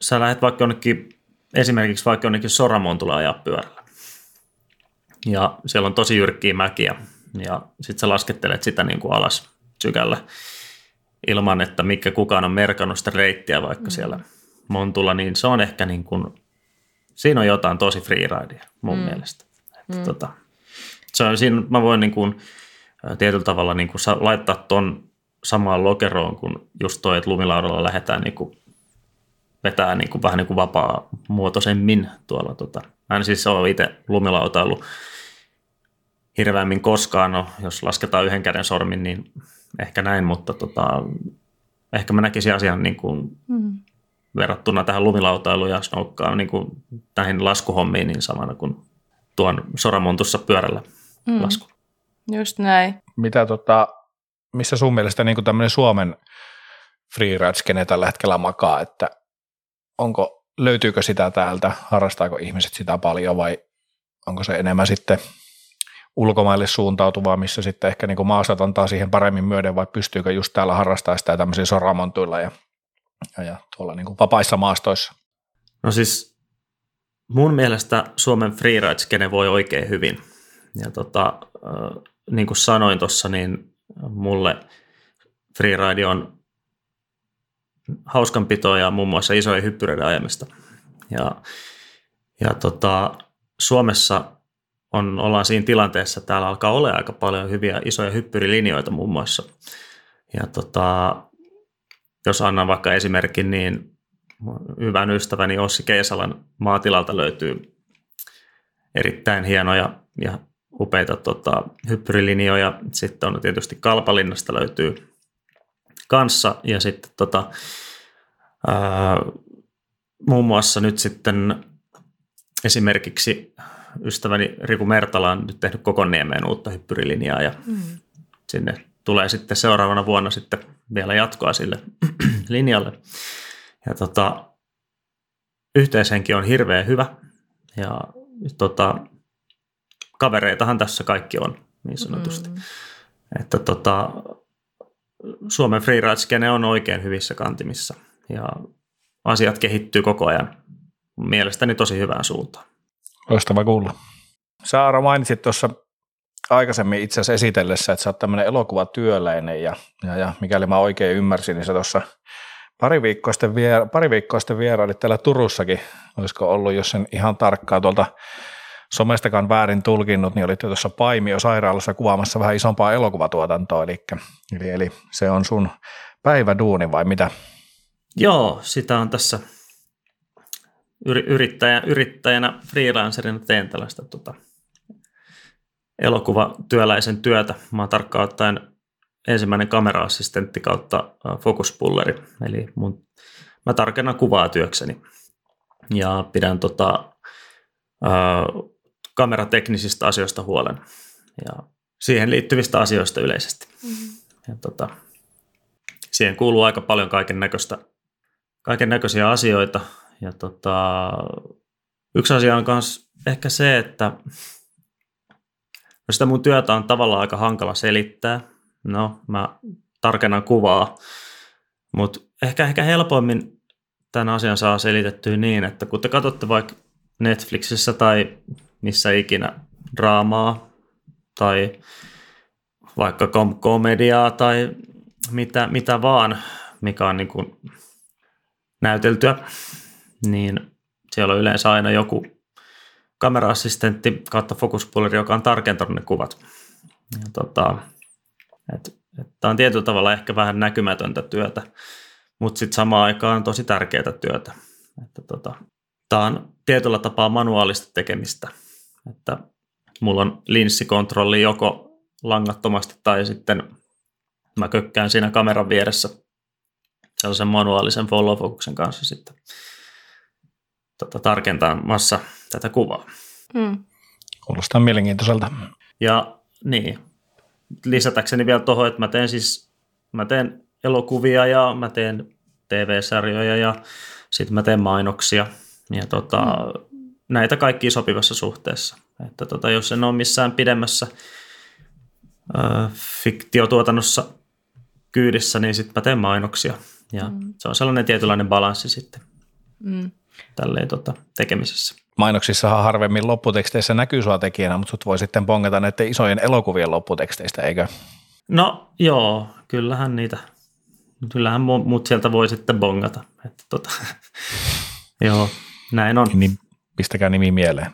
sä lähdet vaikka jonnekin, esimerkiksi vaikka jonnekin Soramoon tulee ajaa pyörällä, ja siellä on tosi jyrkkiä mäkiä, ja sitten sä laskettelet sitä niin kuin alas sykällä ilman, että mikä kukaan on merkannut sitä reittiä vaikka mm. siellä Montulla, niin se on ehkä niin kuin, siinä on jotain tosi freeridea mun mm. mielestä. Että mm. tota, se on, siinä mä voin niin kuin, tietyllä tavalla niin kuin laittaa ton samaan lokeroon kuin just toi, että lumilaudalla lähdetään niin kuin vetää niin kuin, vähän niin kuin vapaa-muotoisemmin tuolla. Tota. Mä en siis ole itse lumilautailu hirveämmin koskaan, no, jos lasketaan yhden käden sormin, niin ehkä näin, mutta tota, ehkä mä näkisin asian niin kuin mm. verrattuna tähän lumilautailuun ja snokkaan niin kuin näihin laskuhommiin niin samana kuin tuon soramontussa pyörällä mm. lasku. Just näin. Mitä tota, missä sun mielestä niin tämmöinen Suomen freeride tällä hetkellä makaa, että onko, löytyykö sitä täältä, harrastaako ihmiset sitä paljon vai onko se enemmän sitten ulkomaille suuntautuvaa, missä sitten ehkä niin maastot antaa siihen paremmin myöden, vai pystyykö just täällä harrastaa sitä tämmöisiä soramontuilla ja, ja, ja tuolla niin vapaissa maastoissa? No siis mun mielestä Suomen freeride voi oikein hyvin. Ja tota, niin kuin sanoin tuossa, niin mulle freeride on hauskanpitoa ja muun muassa isoja hyppyreiden ajamista. Ja, ja tota, Suomessa on, ollaan siinä tilanteessa, täällä alkaa olla aika paljon hyviä isoja hyppyrilinjoita muun muassa. Ja tota, jos annan vaikka esimerkin, niin hyvän ystäväni Ossi Keisalan maatilalta löytyy erittäin hienoja ja upeita tota, hyppyrilinjoja. Sitten on tietysti Kalpalinnasta löytyy kanssa ja sitten tota, ää, muun muassa nyt sitten esimerkiksi ystäväni Riku Mertala on nyt tehnyt Kokoniemeen uutta hyppyrilinjaa ja mm. sinne tulee sitten seuraavana vuonna sitten vielä jatkoa sille [CLEARS THROAT] linjalle. Ja tota, yhteishenki on hirveän hyvä ja tota, kavereitahan tässä kaikki on niin sanotusti. Mm. Että tota, Suomen freeride on oikein hyvissä kantimissa ja asiat kehittyy koko ajan mielestäni tosi hyvään suuntaan. Loistava kuulla. Saara mainitsit tuossa aikaisemmin itse asiassa esitellessä, että sä oot tämmöinen elokuvatyöläinen ja, ja, ja mikäli mä oikein ymmärsin, niin sä tuossa pari viikkoa sitten, vier, pari viikkoa sitten vierailit täällä Turussakin, olisiko ollut, jos sen ihan tarkkaa tuolta somestakaan väärin tulkinnut, niin olit jo tuossa Paimio sairaalassa kuvaamassa vähän isompaa elokuvatuotantoa, eli, eli, eli se on sun päiväduuni vai mitä? Joo, sitä on tässä yrittäjä, yrittäjänä, freelancerina teen tällaista tota, elokuvatyöläisen työtä. Mä oon tarkkaan ottaen ensimmäinen kameraassistentti kautta fokuspulleri, eli mun, mä tarkennan kuvaa työkseni ja pidän tota, ää, kamerateknisistä asioista huolen ja siihen liittyvistä asioista yleisesti. Mm-hmm. Ja tota, siihen kuuluu aika paljon kaiken näköistä kaiken näköisiä asioita. Ja tota, yksi asia on myös ehkä se, että sitä mun työtä on tavallaan aika hankala selittää. No, mä tarkennan kuvaa, mutta ehkä, ehkä helpoimmin tämän asian saa selitettyä niin, että kun te katsotte vaikka Netflixissä tai missä ikinä draamaa tai vaikka kom- komediaa tai mitä, mitä vaan, mikä on niin kuin näyteltyä, niin siellä on yleensä aina joku kameraassistentti kautta fokuspulleri, joka on tarkentanut ne kuvat. Tota, tämä on tietyllä tavalla ehkä vähän näkymätöntä työtä, mutta sitten samaan aikaan tosi tärkeää työtä. Että tota, tämä on tietyllä tapaa manuaalista tekemistä. Että mulla on linssikontrolli joko langattomasti tai sitten mä kökkään siinä kameran vieressä sellaisen manuaalisen follow kanssa sitten tota, tarkentamassa tätä kuvaa. Mm. Kuulostaa mielenkiintoiselta. Ja niin, lisätäkseni vielä tuohon, että mä teen siis mä teen elokuvia ja mä teen TV-sarjoja ja sitten mä teen mainoksia. Ja tota, mm. näitä kaikki sopivassa suhteessa. Että tota, jos en ole missään pidemmässä ö, fiktiotuotannossa kyydissä, niin sitten mä teen mainoksia. Ja mm. se on sellainen tietynlainen balanssi sitten mm. Tälleen tota, tekemisessä. Mainoksissahan harvemmin lopputeksteissä näkyy sua tekijänä, mutta sut voi sitten bongata näiden isojen elokuvien lopputeksteistä, eikö? No joo, kyllähän niitä, kyllähän mut sieltä voi sitten bongata. Että tota, [LAUGHS] joo, näin on. Niin pistäkää nimi mieleen.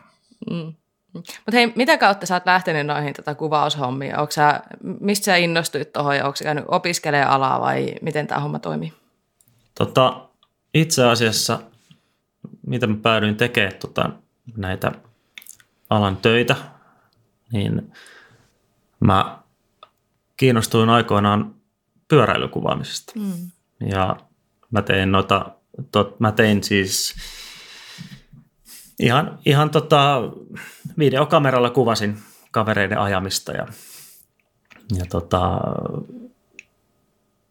Mm. Mutta hei, mitä kautta sä oot lähtenyt noihin tätä kuvaushommiin? Onko sä, mistä sä innostuit tuohon ja onko sä käynyt opiskelemaan alaa vai miten tämä homma toimii? Tota, itse asiassa, mitä mä päädyin tekemään tota, näitä alan töitä, niin mä kiinnostuin aikoinaan pyöräilykuvaamisesta. Mm. Ja mä tein, noita, tot, mä tein siis ihan, ihan tota, videokameralla kuvasin kavereiden ajamista ja, ja tota,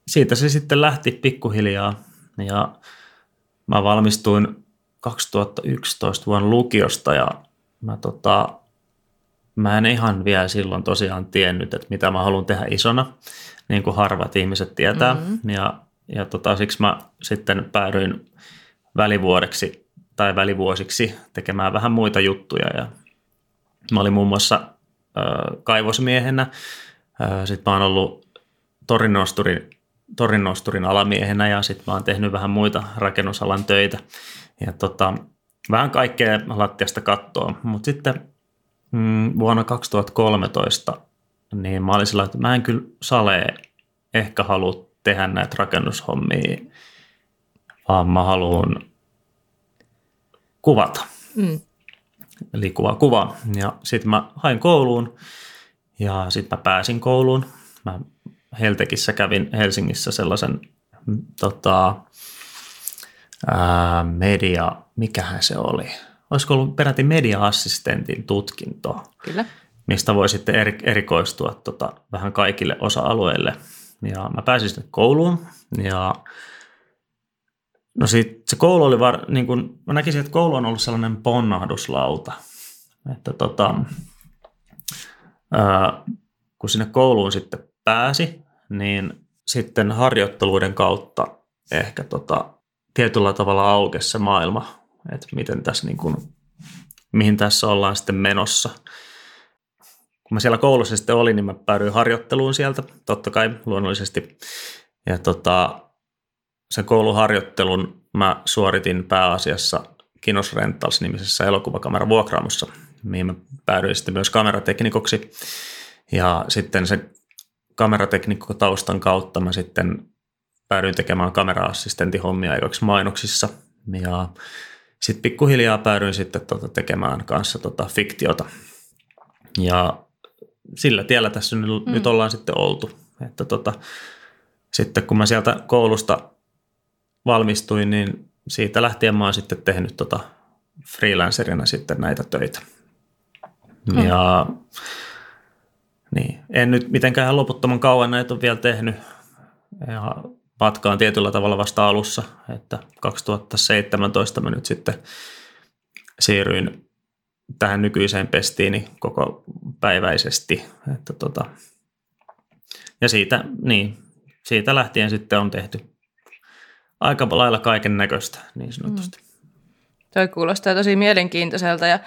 siitä se sitten lähti pikkuhiljaa ja mä valmistuin 2011 vuonna lukiosta ja mä, tota, mä en ihan vielä silloin tosiaan tiennyt, että mitä mä haluan tehdä isona, niin kuin harvat ihmiset tietää. Mm-hmm. Ja, ja tota, siksi mä sitten päädyin välivuodeksi tai välivuosiksi tekemään vähän muita juttuja. Ja mä olin muun muassa äh, kaivosmiehenä, äh, sitten mä oon ollut torinosturin torinnosturin alamiehenä ja sitten mä oon tehnyt vähän muita rakennusalan töitä. Ja tota, vähän kaikkea lattiasta kattoa, mutta sitten mm, vuonna 2013 niin mä olin sillä, että mä en kyllä sale ehkä halua tehdä näitä rakennushommia, vaan mä haluan kuvata. Mm. Eli kuva kuva. Ja sitten mä hain kouluun ja sitten mä pääsin kouluun. Mä Heltekissä kävin Helsingissä sellaisen tota, ää, media, mikähän se oli? Olisiko ollut peräti media-assistentin tutkinto? Kyllä. Mistä voi sitten erikoistua tota, vähän kaikille osa-alueille. Ja mä pääsin sitten kouluun ja no sit, se koulu oli var, niin kun, mä näkisin, että koulu on ollut sellainen ponnahduslauta. Että tota, ää, kun sinne kouluun sitten pääsi, niin sitten harjoitteluiden kautta ehkä tota, tietyllä tavalla aukesi se maailma, että miten tässä niin kuin, mihin tässä ollaan sitten menossa. Kun mä siellä koulussa sitten olin, niin mä päädyin harjoitteluun sieltä, totta kai luonnollisesti. Ja tota, sen kouluharjoittelun mä suoritin pääasiassa Kinos Rentals nimisessä elokuvakamera vuokraamossa, mihin mä päädyin sitten myös kamerateknikoksi. Ja sitten se kamerateknikko-taustan kautta mä sitten päädyin tekemään kamera-assistentin hommia aikaksi mainoksissa. Ja sitten pikkuhiljaa päädyin sitten tota tekemään kanssa tota fiktiota. Ja sillä tiellä tässä nyt, mm. nyt ollaan sitten oltu. Että tota, sitten kun mä sieltä koulusta valmistuin, niin siitä lähtien mä oon sitten tehnyt tota freelancerina sitten näitä töitä. Mm. Ja niin, en nyt mitenkään loputtoman kauan näitä on vielä tehnyt. Ja matkaan tietyllä tavalla vasta alussa, että 2017 mä nyt sitten siirryin tähän nykyiseen pestiini koko päiväisesti. Että tota, ja siitä, niin, siitä lähtien sitten on tehty aika lailla kaiken näköistä niin sanotusti. Mm. Toi kuulostaa tosi mielenkiintoiselta ja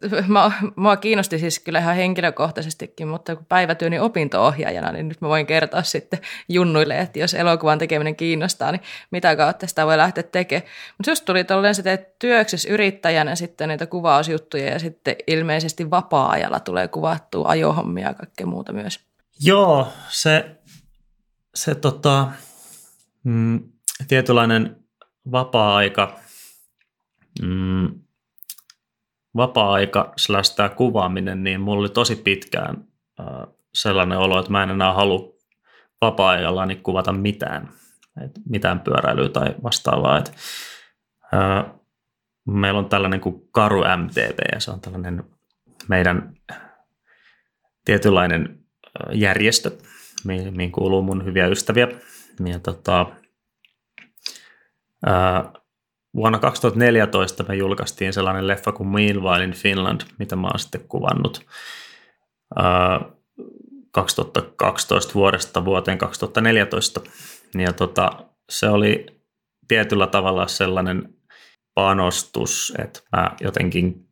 [LAUGHS] Mä, mua kiinnosti siis kyllä ihan henkilökohtaisestikin, mutta kun päivätyöni opinto-ohjaajana, niin nyt mä voin kertoa sitten junnuille, että jos elokuvan tekeminen kiinnostaa, niin mitä kautta sitä voi lähteä tekemään. Mutta just tuli tolleen, teet työksessä yrittäjänä sitten niitä kuvausjuttuja ja sitten ilmeisesti vapaa-ajalla tulee kuvattua ajohommia ja kaikkea muuta myös. Joo, se, se tota, mm, tietynlainen vapaa-aika, mm, vapaa-aika slash tämä kuvaaminen, niin mulla oli tosi pitkään sellainen olo, että mä en enää halua vapaa-ajallani kuvata mitään, et mitään pyöräilyä tai vastaavaa. Et, äh, meillä on tällainen kuin Karu MTV ja se on tällainen meidän tietynlainen järjestö, mihin kuuluu mun hyviä ystäviä. Ja tota, ää, vuonna 2014 me julkaistiin sellainen leffa kuin Meanwhile in Finland, mitä mä oon sitten kuvannut ää, 2012 vuodesta vuoteen 2014. Ja tota, se oli tietyllä tavalla sellainen panostus, että mä jotenkin,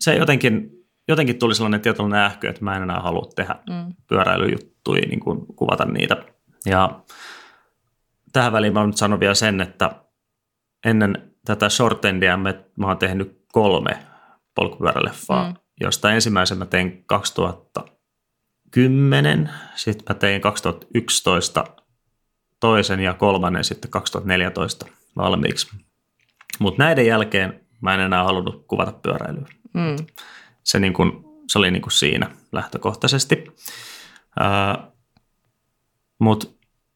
se jotenkin, jotenkin tuli sellainen tietynlainen ähky, että mä en enää halua tehdä mm. pyöräilyjuttuja, niin kuin kuvata niitä. Ja tähän väliin mä nyt sanon vielä sen, että ennen tätä shortendia mä, mä oon tehnyt kolme polkupyöräleffaa, mm. josta ensimmäisen mä tein 2010, sitten mä tein 2011 toisen ja kolmannen sitten 2014 valmiiksi. Mutta näiden jälkeen mä en enää halunnut kuvata pyöräilyä. Mm. Se, niin kun, se oli niin kun siinä lähtökohtaisesti. Mutta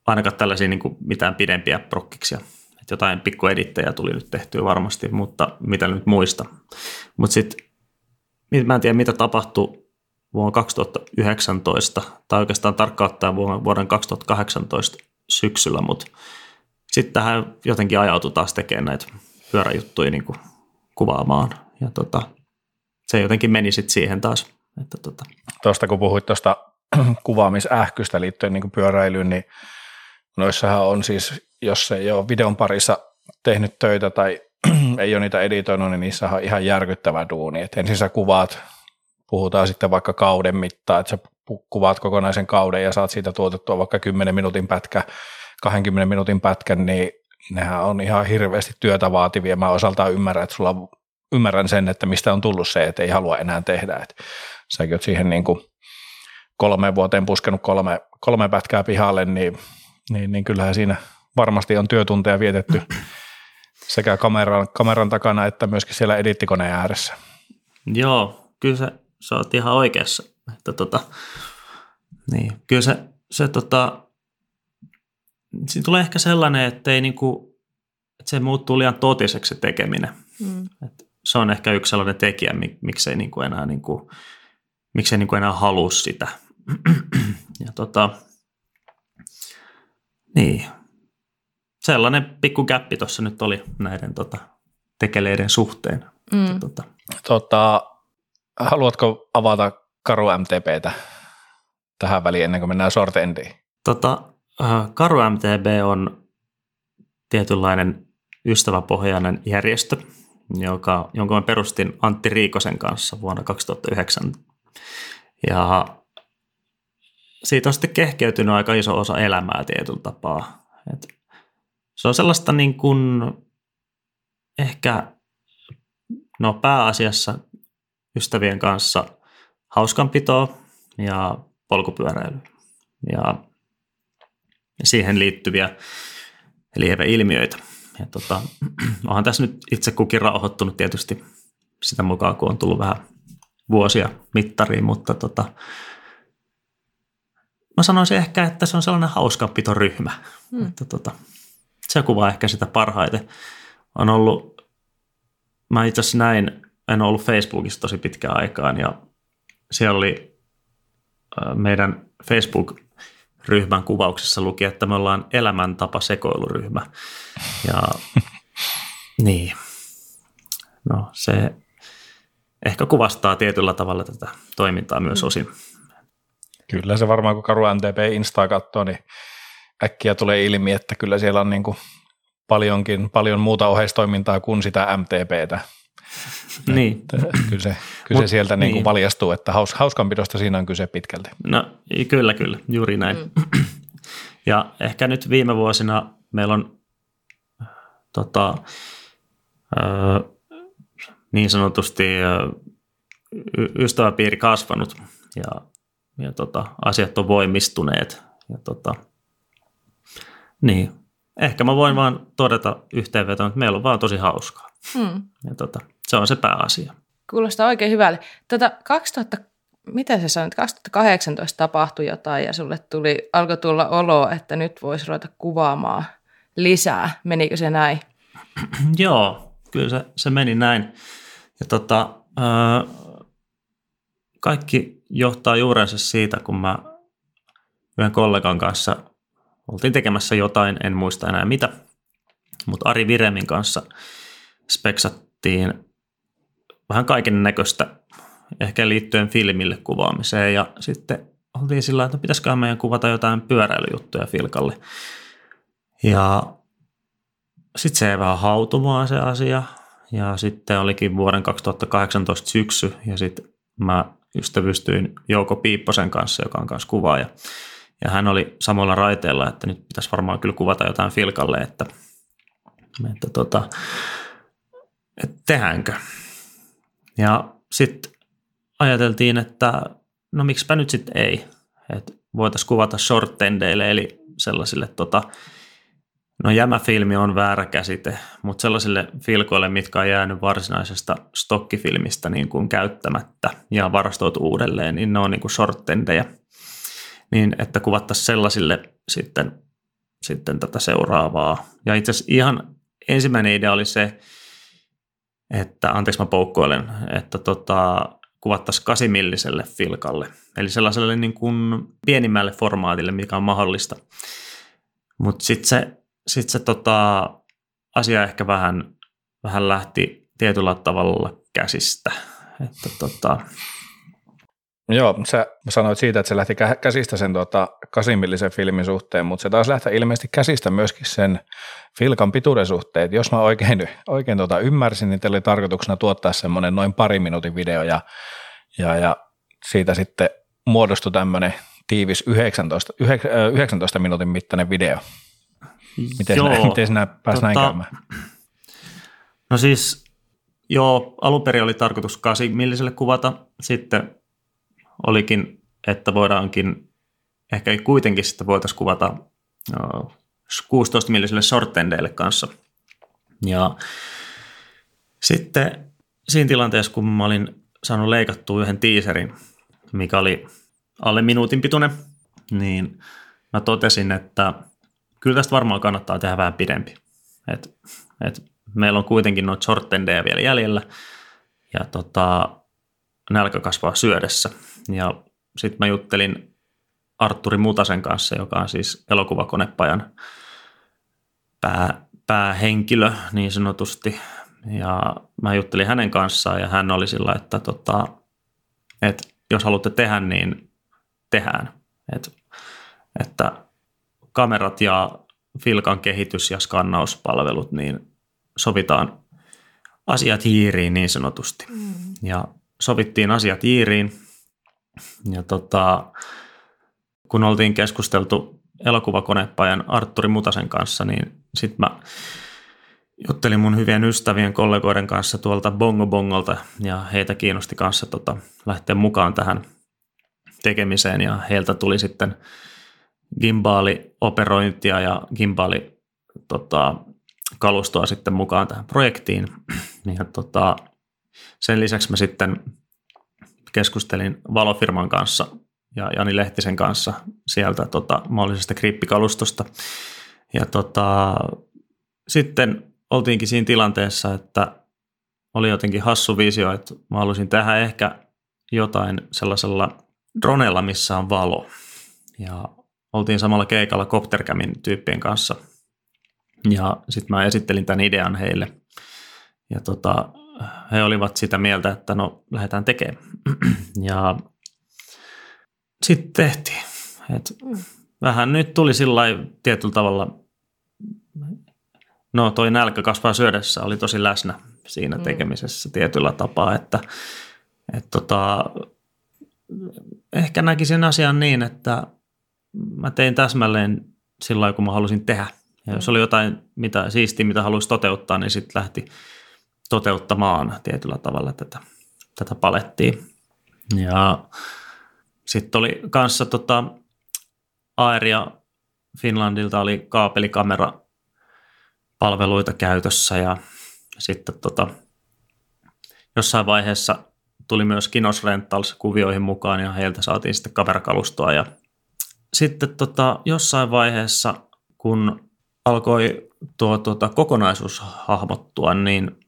ainakaan tällaisia niin mitään pidempiä prokkiksia että jotain pikkuedittejä tuli nyt tehtyä varmasti, mutta mitä nyt muista. Mutta sitten mä en tiedä, mitä tapahtui vuonna 2019, tai oikeastaan tarkkaan vuoden 2018 syksyllä, mutta sitten tähän jotenkin ajautui taas tekemään näitä pyöräjuttuja niin kuin kuvaamaan. Ja tota, se jotenkin meni sitten siihen taas. Että tota. Tuosta kun puhuit tuosta [CLEARS THROAT] kuvaamisähkystä liittyen niin pyöräilyyn, niin noissahan on siis jos ei ole videon parissa tehnyt töitä tai [CLEARS THROAT] ei ole niitä editoinut, niin niissä on ihan järkyttävä duuni. Et ensin sä kuvaat, puhutaan sitten vaikka kauden mittaa, että sä kuvaat kokonaisen kauden ja saat siitä tuotettua vaikka 10 minuutin pätkä, 20 minuutin pätkän, niin nehän on ihan hirveästi työtä vaativia. Mä osaltaan ymmärrän, että sulla ymmärrän sen, että mistä on tullut se, että ei halua enää tehdä. Et säkin oot siihen niin kuin kolme vuoteen puskenut kolme, kolme pätkää pihalle, niin, niin, niin kyllähän siinä – varmasti on työtunteja vietetty [CLEARS THROAT] sekä kameran, kameran takana että myöskin siellä edittikoneen ääressä. Joo, kyllä se, sä oot ihan oikeassa. Että tota, niin, kyllä se, se tota, siinä tulee ehkä sellainen, että, ei niinku, että se muuttuu liian totiseksi se tekeminen. Mm. Et se on ehkä yksi sellainen tekijä, miksei niinku enää, niinku, miksei niinku enää halua sitä. [CLEARS THROAT] ja tota, niin, sellainen pikku käppi tuossa nyt oli näiden tota, tekeleiden suhteen. Mm. Tota. Tota, haluatko avata Karu MTPtä tähän väliin ennen kuin mennään sortendiin? Tota, äh, Karu MTB on tietynlainen ystäväpohjainen järjestö, joka, jonka mä perustin Antti Riikosen kanssa vuonna 2009. Ja siitä on sitten kehkeytynyt aika iso osa elämää tietyllä tapaa. Et se on sellaista niin kuin ehkä, no pääasiassa ystävien kanssa hauskanpitoa ja polkupyöräilyä. Ja siihen liittyviä lieveilmiöitä. Ja tota, [CLEARS THROAT] onhan tässä nyt itse kukin rauhoittunut tietysti sitä mukaan, kun on tullut vähän vuosia mittariin, mutta tota, mä sanoisin ehkä, että se on sellainen hauskanpitoryhmä. Hmm. Että tota, se kuvaa ehkä sitä parhaiten. On ollut, mä itse asiassa näin, en ollut Facebookissa tosi pitkään aikaan ja siellä oli meidän Facebook-ryhmän kuvauksessa luki, että me ollaan elämäntapa sekoiluryhmä. Ja [LAUGHS] niin, no se ehkä kuvastaa tietyllä tavalla tätä toimintaa myös mm. osin. Kyllä se varmaan, kun Karu NTP Instaa katsoo, niin äkkiä tulee ilmi, että kyllä siellä on niin kuin paljonkin, paljon muuta oheistoimintaa kuin sitä MTPtä. [LAUGHS] Niin. Että kyllä se, kyllä Mut, se sieltä niin. Niin paljastuu, että haus, hauskanpidosta siinä on kyse pitkälti. No kyllä, kyllä, juuri näin. Mm. [CLEARS THROAT] Ja ehkä nyt viime vuosina meillä on tota, niin sanotusti ystäväpiiri kasvanut ja, ja tota, asiat on voimistuneet. Ja tota, niin, ehkä mä voin vaan todeta yhteenvetoon, että meillä on vaan tosi hauskaa. Hmm. Ja tota, se on se pääasia. Kuulostaa oikein hyvälle. Tota, 2000, mitä se sanoi, 2018 tapahtui jotain ja sulle tuli, alkoi tulla olo, että nyt voisi ruveta kuvaamaan lisää. Menikö se näin? [CLEARS THROAT] Joo, kyllä se, se meni näin. Ja tota, kaikki johtaa juurensa siitä, kun mä yhden kollegan kanssa oltiin tekemässä jotain, en muista enää mitä, mutta Ari Viremin kanssa speksattiin vähän kaiken näköistä, ehkä liittyen filmille kuvaamiseen ja sitten oltiin sillä että pitäisiköhän meidän kuvata jotain pyöräilyjuttuja Filkalle. Ja sitten se ei vähän hautumaan se asia. Ja sitten olikin vuoden 2018 syksy ja sitten mä ystävystyin Jouko Piipposen kanssa, joka on kanssa kuvaaja. Ja hän oli samalla raiteella, että nyt pitäisi varmaan kyllä kuvata jotain Filkalle, että, että, tota, että tehdäänkö. Ja sitten ajateltiin, että no miksipä nyt sitten ei, että voitaisiin kuvata shortendeille, eli sellaisille tota, No jämäfilmi on väärä käsite, mutta sellaisille filkoille, mitkä on jäänyt varsinaisesta stokkifilmistä niin kuin käyttämättä ja varastoitu uudelleen, niin ne on niin kuin shortendeja. Niin, että kuvattaisiin sellaisille sitten, sitten tätä seuraavaa. Ja itse asiassa ihan ensimmäinen idea oli se, että, anteeksi mä poukkoilen, että tota, kuvattaisiin kasimilliselle filkalle, eli sellaiselle niin kuin pienimmälle formaatille, mikä on mahdollista. Mutta sitten se sitten se tota, asia ehkä vähän, vähän lähti tietyllä tavalla käsistä. Että tota... Joo, sä sanoit siitä, että se lähti käsistä sen tota, kasimillisen filmin suhteen, mutta se taas lähti ilmeisesti käsistä myöskin sen filkan pituuden suhteen. Et jos mä oikein, oikein tota ymmärsin, niin teillä oli tarkoituksena tuottaa semmoinen noin pari minuutin video ja, ja, ja siitä sitten muodostui tämmöinen tiivis 19, 19 minuutin mittainen video. Miten, joo, sinä, miten sinä pääsi tota, näin käymään? No siis, joo, alun perin oli tarkoitus 8 milliselle kuvata, sitten olikin, että voidaankin, ehkä kuitenkin sitten voitaisiin kuvata 16 milliselle shortendeille kanssa. Ja sitten siinä tilanteessa, kun mä olin saanut leikattua yhden tiiserin, mikä oli alle minuutin pituinen, niin mä totesin, että kyllä tästä varmaan kannattaa tehdä vähän pidempi. Et, et meillä on kuitenkin noita shortendeja vielä jäljellä ja tota, nälkä kasvaa syödessä. Ja sitten mä juttelin Arturi Mutasen kanssa, joka on siis elokuvakonepajan pää, päähenkilö niin sanotusti. Ja mä juttelin hänen kanssaan ja hän oli sillä, että, tota, että jos haluatte tehdä, niin tehdään. Et, että kamerat ja Filkan kehitys- ja skannauspalvelut, niin sovitaan asiat hiiriin niin sanotusti. Mm. Ja sovittiin asiat hiiriin. Ja tota, kun oltiin keskusteltu elokuvakonepajan Arturi Mutasen kanssa, niin sitten mä juttelin mun hyvien ystävien kollegoiden kanssa tuolta Bongo Bongolta ja heitä kiinnosti kanssa tota, lähteä mukaan tähän tekemiseen ja heiltä tuli sitten gimbaalioperointia ja gimbaali tota, kalustoa sitten mukaan tähän projektiin. Ja tota, sen lisäksi mä sitten keskustelin Valofirman kanssa ja Jani Lehtisen kanssa sieltä tota, mahdollisesta krippikalustosta. Ja tota, sitten oltiinkin siinä tilanteessa, että oli jotenkin hassu visio, että mä halusin tehdä ehkä jotain sellaisella dronella, missä on valo. Ja oltiin samalla keikalla Coptercamin tyyppien kanssa. Ja sitten mä esittelin tämän idean heille. Ja tota, he olivat sitä mieltä, että no lähdetään tekemään. [CLEARS THROAT] ja sitten tehtiin. Et vähän nyt tuli sillä tietyllä tavalla, no toi nälkä kasvaa syödessä oli tosi läsnä siinä mm. tekemisessä tietyllä tapaa, että et tota, ehkä näkisin asian niin, että mä tein täsmälleen sillä kun mä halusin tehdä. Ja jos oli jotain mitä siistiä, mitä haluaisi toteuttaa, niin sitten lähti toteuttamaan tietyllä tavalla tätä, tätä palettia. Ja sitten oli kanssa tota, Aeria Finlandilta oli kaapelikamera palveluita käytössä ja sitten tota, jossain vaiheessa tuli myös Kinos Rentals kuvioihin mukaan ja heiltä saatiin sitten kamerakalustoa ja sitten tota, jossain vaiheessa, kun alkoi tuo tuota, kokonaisuus hahmottua, niin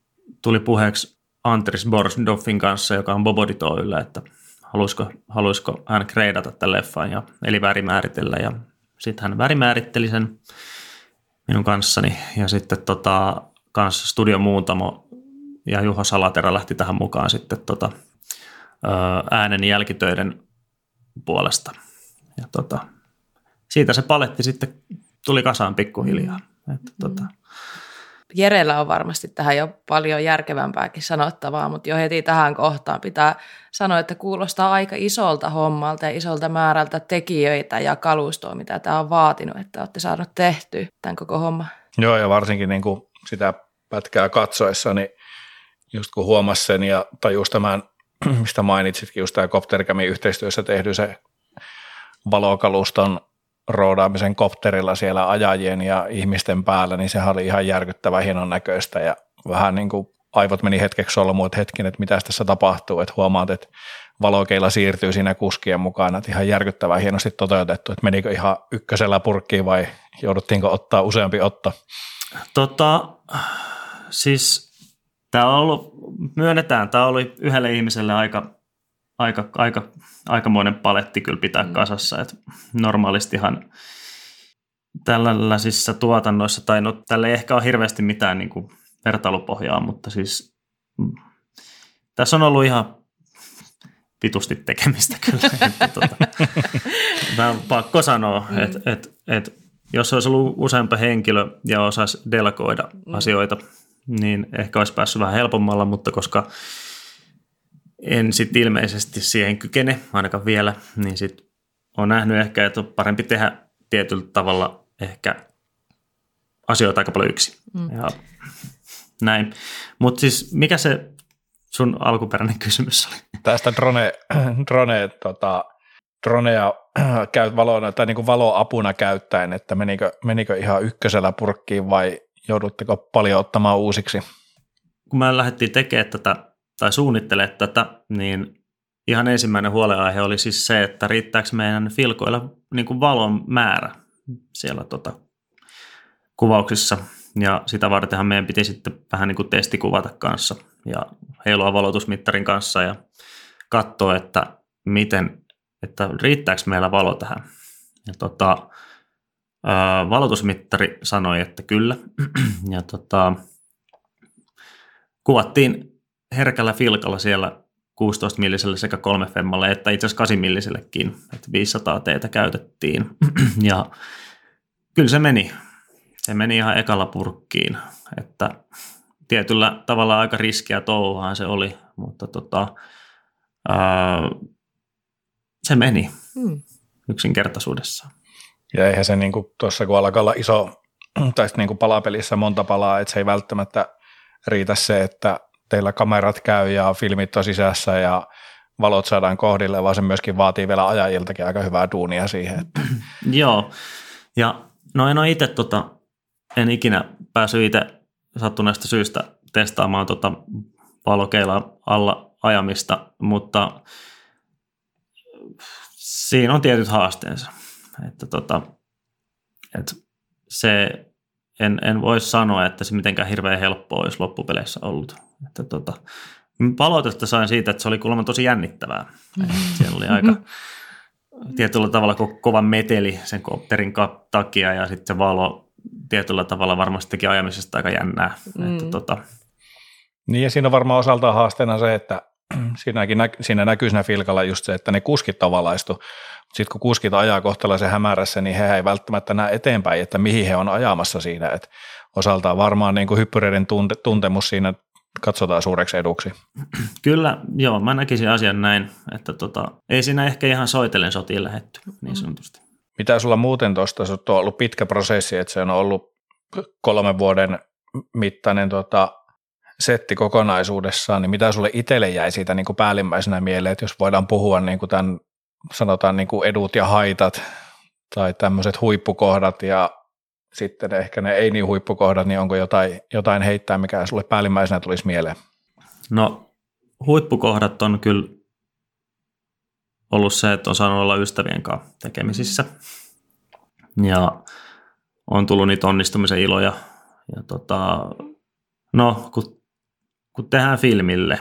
tuli puheeksi Antris Borsdoffin kanssa, joka on Bobodito Yle, että haluaisiko, haluaisiko hän kreidata tämän leffan, ja, eli värimääritellä. Ja sitten hän värimääritteli sen minun kanssani. Ja sitten tota, kanssa Studio Muuntamo ja Juho Salatera lähti tähän mukaan sitten tota, äänen jälkitöiden puolesta. Ja tota, siitä se paletti sitten tuli kasaan pikkuhiljaa. Että, tota. Jerellä on varmasti tähän jo paljon järkevämpääkin sanottavaa, mutta jo heti tähän kohtaan pitää sanoa, että kuulostaa aika isolta hommalta ja isolta määrältä tekijöitä ja kalustoa, mitä tämä on vaatinut, että olette saaneet tehtyä tämän koko homma. Joo, ja varsinkin niin kuin sitä pätkää katsoessa, niin just kun huomasi sen ja tajus tämän, [CLEARS THROAT] mistä mainitsitkin, just tämä Coptercamin yhteistyössä tehty se valokaluston roodaamisen kopterilla siellä ajajien ja ihmisten päällä, niin sehän oli ihan järkyttävän hienon näköistä. Ja vähän niin kuin aivot meni hetkeksi solmuun, että hetken, että mitä tässä tapahtuu, että huomaat, että valokeilla siirtyy siinä kuskien mukana, että ihan järkyttävän hienosti toteutettu, että menikö ihan ykkösellä purkkiin vai jouduttiinko ottaa useampi otto? Tota, siis tämä on ollut, myönnetään, tämä oli yhdelle ihmiselle aika aika, aika, aikamoinen paletti kyllä pitää mm. kasassa. Et normaalistihan tällaisissa tuotannoissa, tai no tälle ei ehkä ole hirveästi mitään niin kuin vertailupohjaa, mutta siis mm, tässä on ollut ihan vitusti tekemistä kyllä. [LAUGHS] että, tota, mä on pakko sanoa, mm. että et, et, jos olisi ollut useampi henkilö ja osaisi delegoida mm. asioita, niin ehkä olisi päässyt vähän helpommalla, mutta koska en sitten ilmeisesti siihen kykene, ainakaan vielä, niin sitten on nähnyt ehkä, että on parempi tehdä tietyllä tavalla ehkä asioita aika paljon yksin. Mm. Ja näin. Mutta siis mikä se sun alkuperäinen kysymys oli? Tästä drone, drone tota, dronea käyt valona, tai niin kuin valoapuna käyttäen, että menikö, menikö ihan ykkösellä purkkiin vai joudutteko paljon ottamaan uusiksi? Kun mä lähdettiin tekemään tätä tai suunnittelee tätä, niin ihan ensimmäinen huolenaihe oli siis se, että riittääkö meidän filkoilla niin kuin valon määrä siellä tota, kuvauksissa. Ja sitä vartenhan meidän piti sitten vähän niin kuin testikuvata kanssa ja heilua valotusmittarin kanssa ja katsoa, että miten, että riittääkö meillä valo tähän. Ja tota, ää, valotusmittari sanoi, että kyllä. [CLEARS THROAT] ja tota, kuvattiin herkällä filkalla siellä 16 milliselle sekä 3 femmalle, että itse asiassa 8 millisellekin, että 500 teitä käytettiin. [CLEARS THROAT] ja kyllä se meni. Se meni ihan ekalla purkkiin, että tietyllä tavalla aika riskiä touhuhan se oli, mutta tota, ää, se meni hmm. yksinkertaisuudessaan. Ja eihän se niin tuossa kun alkaa olla iso, [CLEARS THROAT] tai niin palapelissä monta palaa, että se ei välttämättä riitä se, että teillä kamerat käy ja filmit on sisässä ja valot saadaan kohdille, vaan se myöskin vaatii vielä ajajiltakin aika hyvää duunia siihen. Että. [CLEARS THROAT] Joo, ja no en ole itse, tota, en ikinä päässyt itse sattuneesta syystä testaamaan tota valokeilla alla ajamista, mutta siinä on tietyt haasteensa. Että tota, että se, en, en voi sanoa, että se mitenkään hirveän helppoa olisi loppupeleissä ollut. Että tota, palautetta sain siitä, että se oli kuulemma tosi jännittävää. Mm-hmm. Siellä oli aika tietyllä tavalla ko- kova meteli sen kopterin takia ja sitten se valo tietyllä tavalla varmasti teki ajamisesta aika jännää. Mm. Että tota. Niin ja siinä on varmaan osaltaan haasteena se, että [CLEARS THROAT] siinäkin nä- siinä näkyy siinä filkalla just se, että ne kuskit tavallaistu. Sitten kun kuskit ajaa kohtalaisen hämärässä, niin he ei välttämättä näe eteenpäin, että mihin he on ajamassa siinä. Et osaltaan varmaan niin kuin hyppyreiden tunte- tuntemus siinä katsotaan suureksi eduksi. Kyllä, joo, mä näkisin asian näin, että tota, ei siinä ehkä ihan soitellen sotiin lähetty niin sanotusti. Mitä sulla muuten tuosta, se on ollut pitkä prosessi, että se on ollut kolmen vuoden mittainen tota, setti kokonaisuudessaan, niin mitä sulle itselle jäi siitä niin kuin päällimmäisenä mieleen, että jos voidaan puhua niin kuin tämän, sanotaan niin kuin edut ja haitat tai tämmöiset huippukohdat ja sitten ehkä ne ei niin huippukohdat, niin onko jotain, jotain heittää, mikä sulle päällimmäisenä tulisi mieleen? No huippukohdat on kyllä ollut se, että on saanut olla ystävien kanssa tekemisissä. Ja on tullut niitä onnistumisen iloja. Ja tota, no, kun, kun tehdään filmille,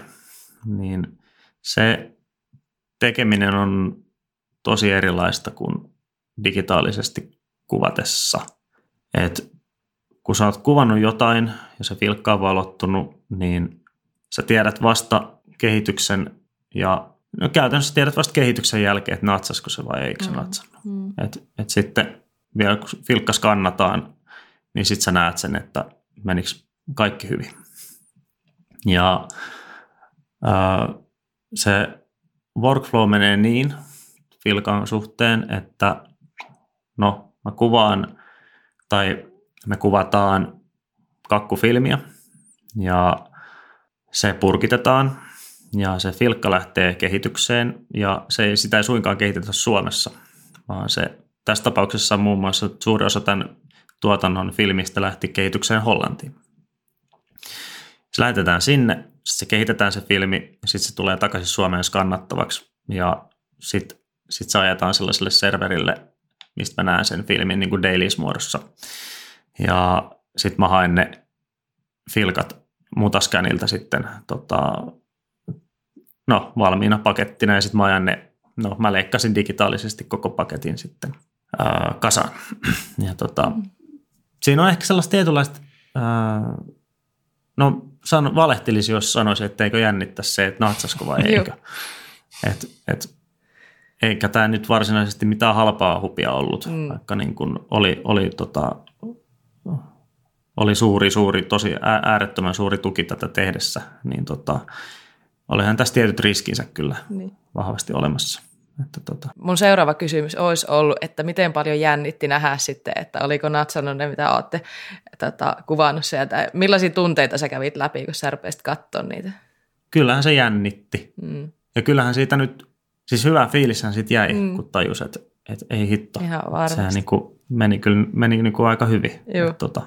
niin se tekeminen on tosi erilaista kuin digitaalisesti kuvatessa – että kun sä oot kuvannut jotain ja se filkka on valottunut, niin sä tiedät vasta kehityksen ja no käytännössä tiedät vasta kehityksen jälkeen, että natsasko se vai eikö se mm. natsannut. Mm. Et, et sitten vielä kun filkka skannataan, niin sitten sä näet sen, että menikö kaikki hyvin. Ja ää, se workflow menee niin filkan suhteen, että no mä kuvaan tai me kuvataan kakkufilmiä ja se purkitetaan ja se filkka lähtee kehitykseen ja se ei, sitä ei suinkaan kehitetä Suomessa, vaan se tässä tapauksessa muun muassa suuri osa tämän tuotannon filmistä lähti kehitykseen Hollantiin. Se lähetetään sinne, se kehitetään se filmi ja sitten se tulee takaisin Suomeen skannattavaksi ja sitten sit se ajetaan sellaiselle serverille, mistä mä näen sen filmin niin kuin dailies-muodossa. Ja sitten mä haen ne filkat mutaskäniltä sitten tota, no, valmiina pakettina ja sitten mä ajan ne, no mä leikkasin digitaalisesti koko paketin sitten ää, kasaan. [CLEARS THROAT] Ja tota, siinä on ehkä sellaista tietynlaista, ää, no san, valehtelisi, jos sanoisi, että eikö jännittää se, että natsasko vai eikö. Et, et, eikä tämä nyt varsinaisesti mitään halpaa hupia ollut, mm. vaikka niin kuin oli, oli, tota, oli suuri, suuri, tosi äärettömän suuri tuki tätä tehdessä, niin tota, olihan tässä tietyt riskinsä kyllä niin. vahvasti olemassa. Että tota. Mun seuraava kysymys olisi ollut, että miten paljon jännitti nähdä sitten, että oliko natsannut ne, mitä olette tota, kuvannut sieltä. Millaisia tunteita sä kävit läpi, kun sä rupesit katsoa niitä? Kyllähän se jännitti. Mm. Ja kyllähän siitä nyt Siis hyvä fiilishän sitten jäi, mm. kun tajus, että, että ei hitto. Ihan varmasti. Sehän niin kuin meni kyllä meni niin kuin aika hyvin. Että, tota.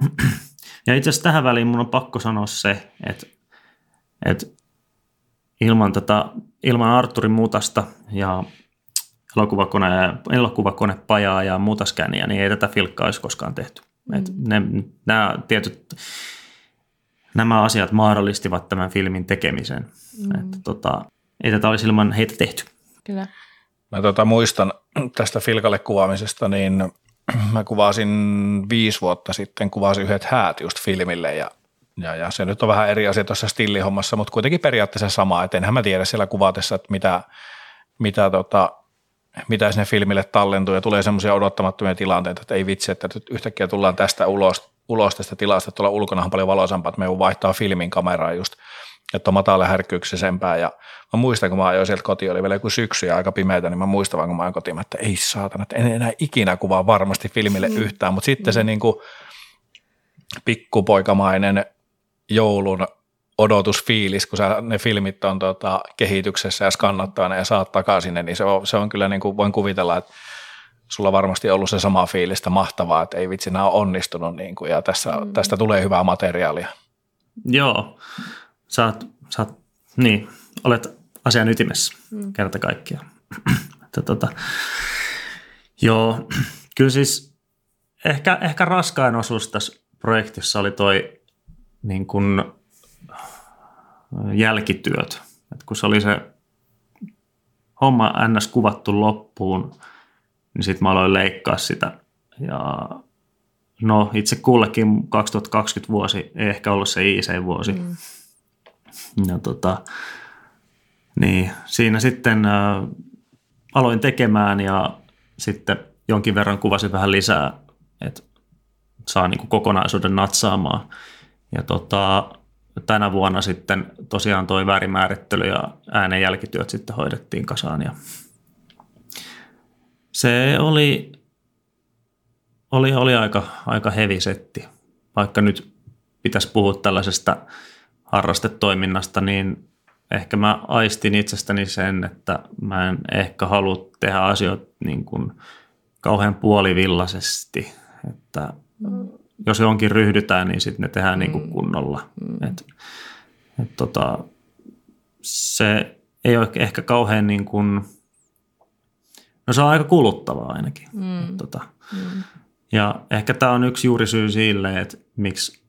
[CLEARS THROAT] Ja itse asiassa tähän väliin mun on pakko sanoa se, että, että ilman, tätä, ilman Arturin mutasta ja elokuvakone, elokuvakonepajaa ja mutaskäniä, niin ei tätä filkkaa olisi koskaan tehty. Mm. Et ne, nämä tietyt nämä asiat mahdollistivat tämän filmin tekemisen. Mm. Että, tota, ei tätä olisi ilman heitä tehty. Kyllä. Mä tota, muistan tästä Filkalle kuvaamisesta, niin mä kuvasin viisi vuotta sitten, kuvasin yhdet häät just filmille ja, ja, ja se nyt on vähän eri asia tuossa stillihommassa, mutta kuitenkin periaatteessa sama, että enhän mä tiedä siellä kuvatessa, että mitä, mitä, tota, mitä sinne filmille tallentuu ja tulee semmoisia odottamattomia tilanteita, että ei vitsi, että yhtäkkiä tullaan tästä ulos, ulos tästä tilasta, että tuolla ulkona on paljon valoisampaa, että me vaihtaa filmin kameraa just että on matala härkkyyksisempää. Ja mä muistan, kun mä ajoin sieltä kotiin, oli vielä joku syksy ja aika pimeätä, niin mä muistan vaan, kun mä ajoin kotiin, että ei saatana, että en enää ikinä kuvaa varmasti filmille mm. yhtään, mutta sitten se niin kuin pikkupoikamainen joulun odotusfiilis, kun sä, ne filmit on tota, kehityksessä ja skannattavana ja saat takaisin ne, niin se on, se on kyllä niin kuin voin kuvitella, että sulla varmasti ollut se sama fiilistä mahtavaa, että ei vitsi, nämä on onnistunut niin kuin, ja tässä, mm. tästä tulee hyvää materiaalia. Joo, sä oot, sä oot, niin, olet asian ytimessä mm. kerta kaikkiaan. [CLEARS THROAT] että, tota, joo, [CLEARS THROAT] kyllä siis ehkä, ehkä raskain osuus tässä projektissa oli toi niin kuin jälkityöt. Et kun se oli se homma ns. kuvattu loppuun, niin sitten mä aloin leikkaa sitä. Ja no itse kullekin 2020 vuosi ei ehkä ollut se IC-vuosi. Mm. Ja tota, niin siinä sitten äh, aloin tekemään ja sitten jonkin verran kuvasin vähän lisää, että saa niin kuin kokonaisuuden natsaamaan. Ja tota, tänä vuonna sitten tosiaan toi värimäärittely ja äänen jälkityöt sitten hoidettiin kasaan ja se oli, oli, oli aika, aika heavy setti. Vaikka nyt pitäisi puhua tällaisesta harrastetoiminnasta, niin ehkä mä aistin itsestäni sen, että mä en ehkä halua tehdä asioita niin kuin kauhean puolivillaisesti. Että mm jos johonkin ryhdytään, niin sitten ne tehdään niin kuin mm. kunnolla. Mm. Et, et tota, se ei ole ehkä kauhean niin kuin, no se on aika kuluttavaa ainakin. Mm. Et, tota, mm. Ja ehkä tämä on yksi juuri syy sille, että miksi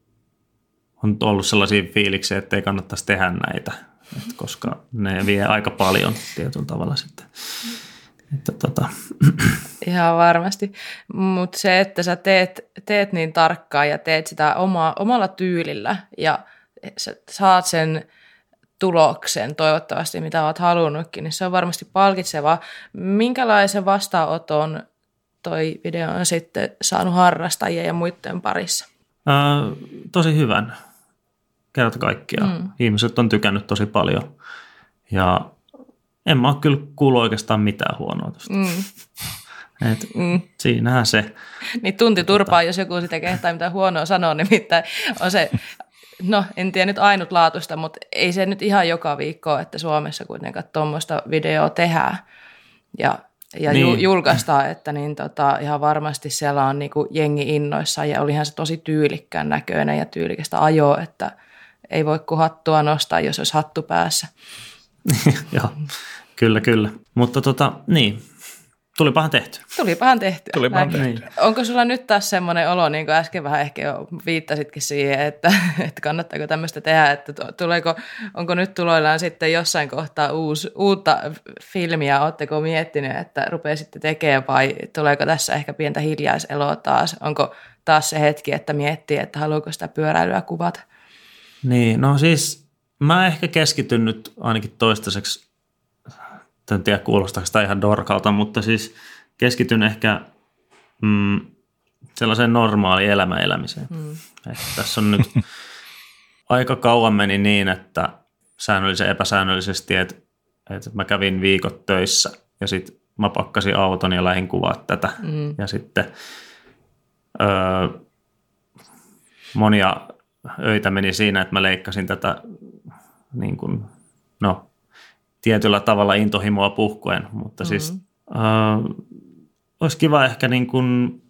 on ollut sellaisia fiiliksiä, että ei kannattaisi tehdä näitä, et koska ne vie aika paljon tietyllä tavalla sitten. Että tota. [CLEARS THROAT] Ihan varmasti, mutta se, että sä teet, teet niin tarkkaan ja teet sitä oma, omalla tyylillä ja sä saat sen tuloksen toivottavasti, mitä oot halunnutkin, niin se on varmasti palkitsevaa. Minkälaisen vastaanoton toi video on sitten saanut harrastajia ja muiden parissa? Ää, tosi hyvän, kerta kaikkiaan. Mm. Ihmiset on tykännyt tosi paljon ja en mä ole kyllä kuullut oikeastaan mitään huonoa tuosta. Mm. [LAUGHS] Et mm. Siinähän se. Niin tunti turpaa, jos joku sitä kehtaa mitään huonoa sanoa, nimittäin on se, no en tiedä nyt ainutlaatuista, mutta ei se nyt ihan joka viikko, että Suomessa kuitenkaan tuommoista videoa tehdään ja, ja niin. julkaistaan, että niin tota, ihan varmasti siellä on niinku jengi innoissa ja olihan se tosi tyylikkään näköinen ja tyylikästä ajoa, että ei voi kuin hattua nostaa, jos olisi hattu päässä. [LAUGHS] Joo. Kyllä, kyllä. Mutta tota, niin, tulipahan tehty. Tulipahan tehty. Tulipahan tehty. Niin. Onko sulla nyt taas semmoinen olo, niin kuin äsken vähän ehkä jo viittasitkin siihen, että, [LAUGHS] että kannattaako tämmöistä tehdä, että tuleeko, onko nyt tuloillaan sitten jossain kohtaa uusi, uutta filmiä, oletteko miettinyt, että rupeisitte tekemään vai tuleeko tässä ehkä pientä hiljaiseloa taas, onko taas se hetki, että miettii, että haluaako sitä pyöräilyä kuvata? Niin, no siis mä ehkä keskityn nyt ainakin toistaiseksi en tiedä kuulostaako sitä ihan dorkalta, mutta siis keskityn ehkä mm, sellaiseen normaaliin elämän elämiseen. Mm. Että tässä on nyt [LAUGHS] aika kauan meni niin, että säännöllisen epäsäännöllisesti, että, että mä kävin viikot töissä ja sitten mä pakkasin auton ja lähdin kuvaa tätä. Mm. Ja sitten öö, monia öitä meni siinä, että mä leikkasin tätä niin kuin, no, tietyllä tavalla intohimoa puhkuen, mutta mm-hmm. siis äh, olisi kiva ehkä niin kuin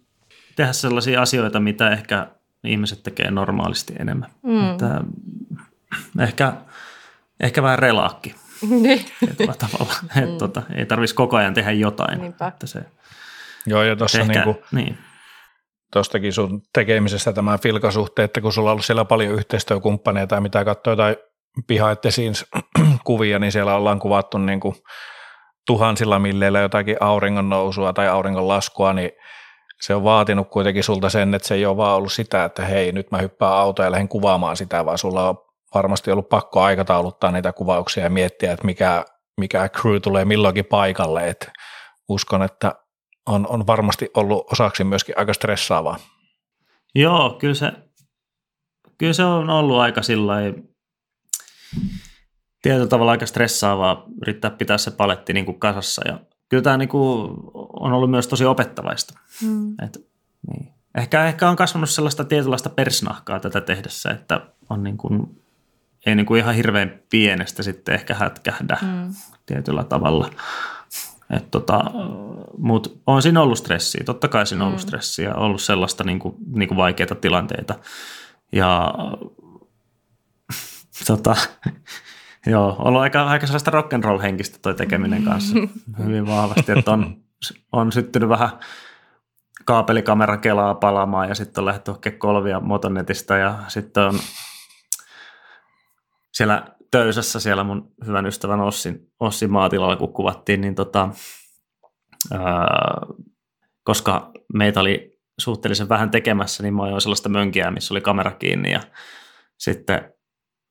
tehdä sellaisia asioita, mitä ehkä ihmiset tekee normaalisti enemmän. Mm. Että, ehkä, ehkä vähän relaakki niin. tavalla. Mm. [LAUGHS] Että, tota, ei tarvitsisi koko ajan tehdä jotain. Että se, Joo, ja tuossa ehkä, niin niin. Tuostakin sun tekemisestä tämä filkasuhte, että kun sulla on ollut siellä paljon yhteistyökumppaneita ja mitä katsoo jotain scenes [CLEARS THROAT] kuvia, niin siellä ollaan kuvattu niin kuin tuhansilla milleillä jotakin auringon nousua tai auringon laskua, niin se on vaatinut kuitenkin sulta sen, että se ei ole vaan ollut sitä, että hei, nyt mä hyppään autoon ja lähden kuvaamaan sitä, vaan sulla on varmasti ollut pakko aikatauluttaa niitä kuvauksia ja miettiä, että mikä, mikä crew tulee milloinkin paikalle. Et uskon, että on, on varmasti ollut osaksi myöskin aika stressaavaa. Joo, kyllä se, kyllä se on ollut aika sillä tietyllä tavalla aika stressaavaa yrittää pitää se paletti niin kuin kasassa. Ja kyllä tämä niin kuin on ollut myös tosi opettavaista. Mm. Et, niin. ehkä, ehkä on kasvanut sellaista tietynlaista persnahkaa tätä tehdessä, että on niin kuin, ei niin kuin ihan hirveän pienestä sitten ehkä hätkähdä mm. tietyllä tavalla. Et tota, Mutta on siinä ollut stressiä, totta kai siinä on ollut mm. stressiä, ollut sellaista niin kuin, niin kuin vaikeita tilanteita. Ja [LAUGHS] tota, [LAUGHS] joo, ollut aika, aika sellaista rock'n'roll-henkistä toi tekeminen kanssa [LAUGHS] hyvin vahvasti, että on, on syttynyt vähän kaapelikamera kelaa palaamaan ja sitten on lähdetty hakemaan kolvia motonetista ja sitten on siellä Töysössä siellä mun hyvän ystävän Ossin, Ossin maatilalla, kun kuvattiin, niin tota, ää, koska meitä oli suhteellisen vähän tekemässä, niin mä ajoin sellaista mönkiä, missä oli kamera kiinni ja sitten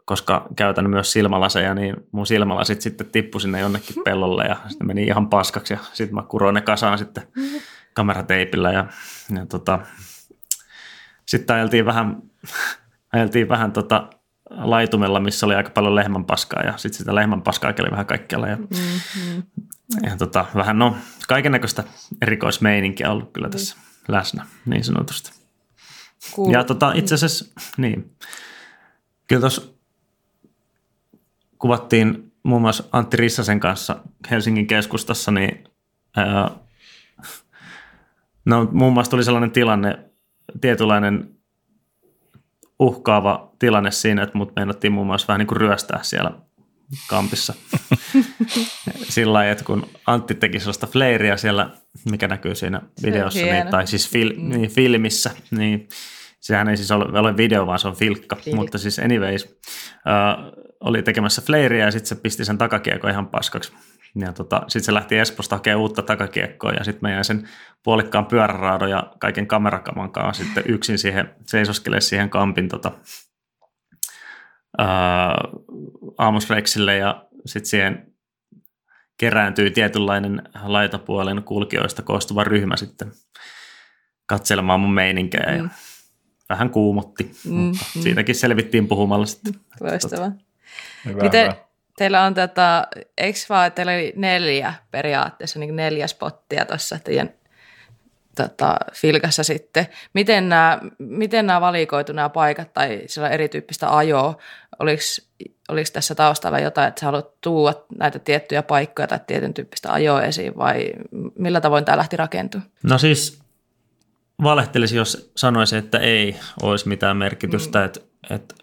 koska käytän myös silmälaseja, niin mun silmälasit sitten tippu sinne jonnekin pellolle ja sitten meni ihan paskaksi ja sitten mä kuroin ne kasaan sitten kamerateipillä ja, ja tota, sitten ajeltiin vähän, ajeltiin vähän tota laitumella, missä oli aika paljon lehmän paskaa ja sitten sitä lehmän paskaa oli vähän kaikkialla ja, mm-hmm. ja tota, vähän no kaiken näköistä erikoismeininkiä ollut kyllä tässä mm. läsnä niin sanotusti. Cool. Ja tota, itse asiassa, niin, kyllä tuossa kuvattiin muun muassa Antti Rissasen kanssa Helsingin keskustassa, niin ää, no, muun muassa tuli sellainen tilanne, tietynlainen uhkaava tilanne siinä, että mut meinattiin muun muassa vähän niin kuin ryöstää siellä kampissa. [LAUGHS] Sillä lailla, että kun Antti teki sellaista fleiria siellä, mikä näkyy siinä videossa, niin, tai siis fil, mm. niin, filmissä, niin sehän ei siis ole, ole video, vaan se on filkka. Filkka. Mutta siis anyways, uh, oli tekemässä fleiria ja sitten se pisti sen takakiekko ihan paskaksi. Ja tota, sitten se lähti Esposta hakemaan uutta takakiekkoa ja sitten mä jäin sen puolikkaan pyöräraadon ja kaiken kamerakaman kanssa sitten yksin siihen, seisoskele siihen kampin tota, aamusreksille ja sitten siihen kerääntyi tietynlainen laitapuolen kulkijoista koostuva ryhmä sitten katselemaan mun meininkejä ja mm. vähän kuumotti, mm, mutta mm. siitäkin selvittiin puhumalla sitten. Loistavaa. Miten hyvä. Teillä on tätä, eikö vaan, teillä oli neljä periaatteessa, niin neljä spottia tuossa teidän tota, filkassa sitten. Miten nämä, miten nämä valikoitu nämä paikat tai sillä erityyppistä ajoa? Oliko, oliko tässä taustalla jotain, että sä haluat tuoda näitä tiettyjä paikkoja tai tietyn tyyppistä ajoa esiin vai millä tavoin tämä lähti rakentumaan? No siis valehtelisi, jos sanoisi, että ei olisi mitään merkitystä, mm. että, että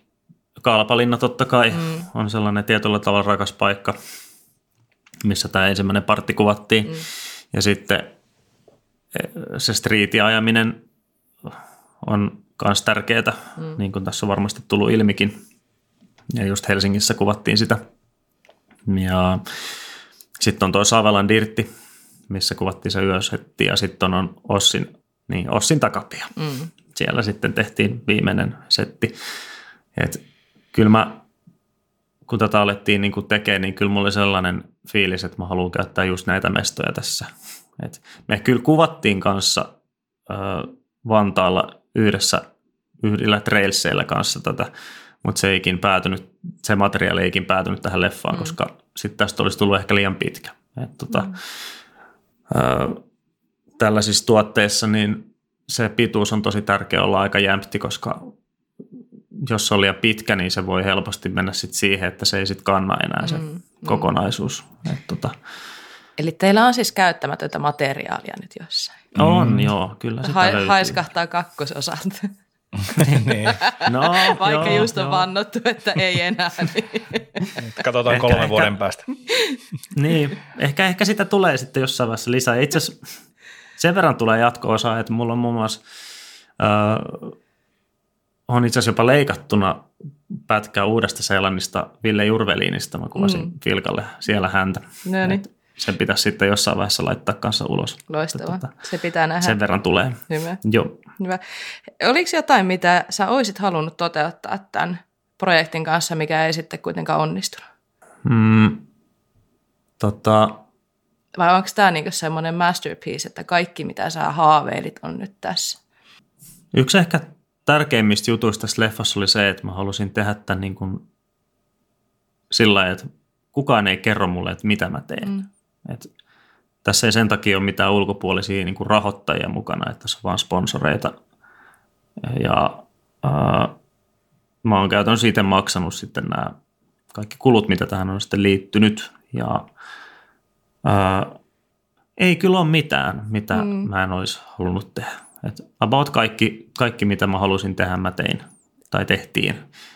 Kalpalinna totta kai mm. on sellainen tietyllä tavalla rakas paikka, missä tämä ensimmäinen partti kuvattiin. Mm. Ja sitten e, se striitiajaminen on myös tärkeää, mm. niin kuin tässä on varmasti tullut ilmikin. Ja just Helsingissä kuvattiin sitä. Ja sitten on tuo Saavelan dirtti, missä kuvattiin se yösetti ja sitten on Ossin, niin Ossin takapia. Mm. Siellä sitten tehtiin viimeinen setti. Et kyllä mä, kun tätä alettiin niin kuin tekemään, niin kyllä mulla oli sellainen fiilis, että mä haluan käyttää just näitä mestoja tässä. Et me kyllä kuvattiin kanssa ö, Vantaalla yhdessä yhdellä trailseillä kanssa tätä, mutta se eikin päätynyt, se materiaali eikin päätynyt tähän leffaan, mm. koska sitten tästä olisi tullut ehkä liian pitkä. Et, tota, mm. ö, tällaisissa tuotteissa niin se pituus on tosi tärkeä olla aika jämpti, koska jos se on liian pitkä, niin se voi helposti mennä sit siihen, että se ei sitten kanna enää se mm, mm. kokonaisuus. Et tota. Eli teillä on siis käyttämätöntä materiaalia nyt jossain? On, mm. joo, kyllä sitä ha- löytyy. Haiskahtaa kakkososat. niin. niin. no, [LAUGHS] Vaikka joo, just on joo. vannottu, että ei enää. Niin. Katsotaan ehkä, kolme ehkä, vuoden päästä. niin, ehkä, ehkä sitä tulee sitten jossain vaiheessa lisää. Itse asiassa sen verran tulee jatko-osa, että mulla on muun muassa äh, on itse asiassa jopa leikattuna pätkää uudesta Seelannista Ville Jurveliinista. Mä kuvasin mm. Filkalle siellä häntä. No niin. Sen pitäisi sitten jossain vaiheessa laittaa kanssa ulos. Loistavaa. Tuota, se pitää nähdä. Sen verran tulee. Hyvä. Joo. Hyvä. Oliko jotain, mitä sä olisit halunnut toteuttaa tämän projektin kanssa, mikä ei sitten kuitenkaan onnistunut? Mm, tota, Vai onko tämä niinku semmoinen masterpiece, että kaikki mitä sä haaveilit on nyt tässä? Yksi ehkä tärkeimmistä jutuista tässä leffassa oli se, että mä halusin tehdä tämän niin kuin sillä lailla, että kukaan ei kerro mulle, että mitä mä teen. Mm. Et tässä ei sen takia ole mitään ulkopuolisia niin kuin rahoittajia mukana, että tässä on vaan sponsoreita. Ja ää, mä oon käytännössä itse maksanut sitten nämä kaikki kulut, mitä tähän on sitten liittynyt. Ja ää, ei kyllä ole mitään, mitä mm. mä en olisi halunnut tehdä. Et about kaikki, kaikki, mitä mä halusin tehdä, mä tein tai tehtiin.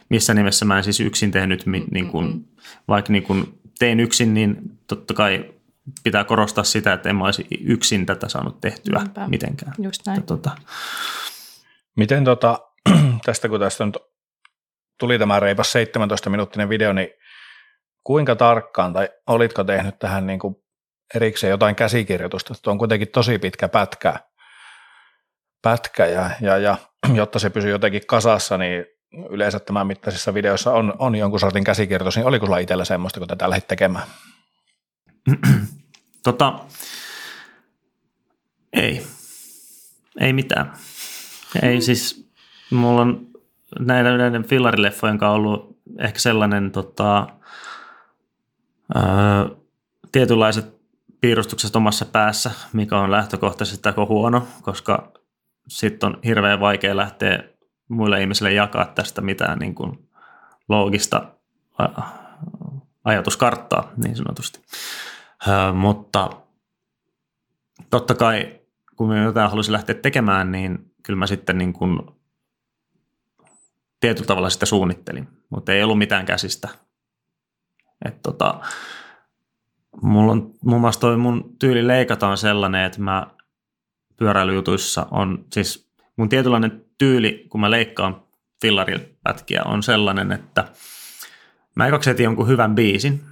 Missä nimessä mä en siis yksin tehnyt, niin kun, vaikka niin kun tein yksin, niin totta kai pitää korostaa sitä, että en mä olisi yksin tätä saanut tehtyä Niinpä. mitenkään. Just näin. Tota, Miten tota, [CLEARS THROAT] tästä kun tästä nyt tuli tämä reipas 17-minuuttinen video, niin kuinka tarkkaan tai olitko tehnyt tähän niin kuin erikseen jotain käsikirjoitusta? Tuo on kuitenkin tosi pitkä pätkä, pätkä ja, ja, ja jotta se pysyy jotenkin kasassa, niin yleensä tämän mittaisissa videoissa on, on jonkun sortin käsikirjoitus, niin oliko sulla itsellä semmoista, kun tätä lähdit tekemään? [CLEARS THROAT] tota, ei. Ei mitään. Ei siis, mulla on näiden, näiden fillarileffojen kanssa ollut ehkä sellainen tota, ää, tietynlaiset piirustukset omassa päässä, mikä on lähtökohtaisesti aika huono, koska sitten on hirveän vaikea lähteä muille ihmisille jakaa tästä mitään niin kuin loogista ajatuskarttaa niin sanotusti. Ö, mutta totta kai, kun minä jotain halusin lähteä tekemään, niin kyllä mä sitten niin kuin tietyllä tavalla sitä suunnittelin, mutta ei ollut mitään käsistä. Et tota, mulla on muun muassa toi mun tyyli leikata on sellainen, että mä pyöräilyjutuissa on, siis mun tietynlainen tyyli, kun mä leikkaan fillaripätkiä, on sellainen, että mä ekaksi etin jonkun hyvän biisin.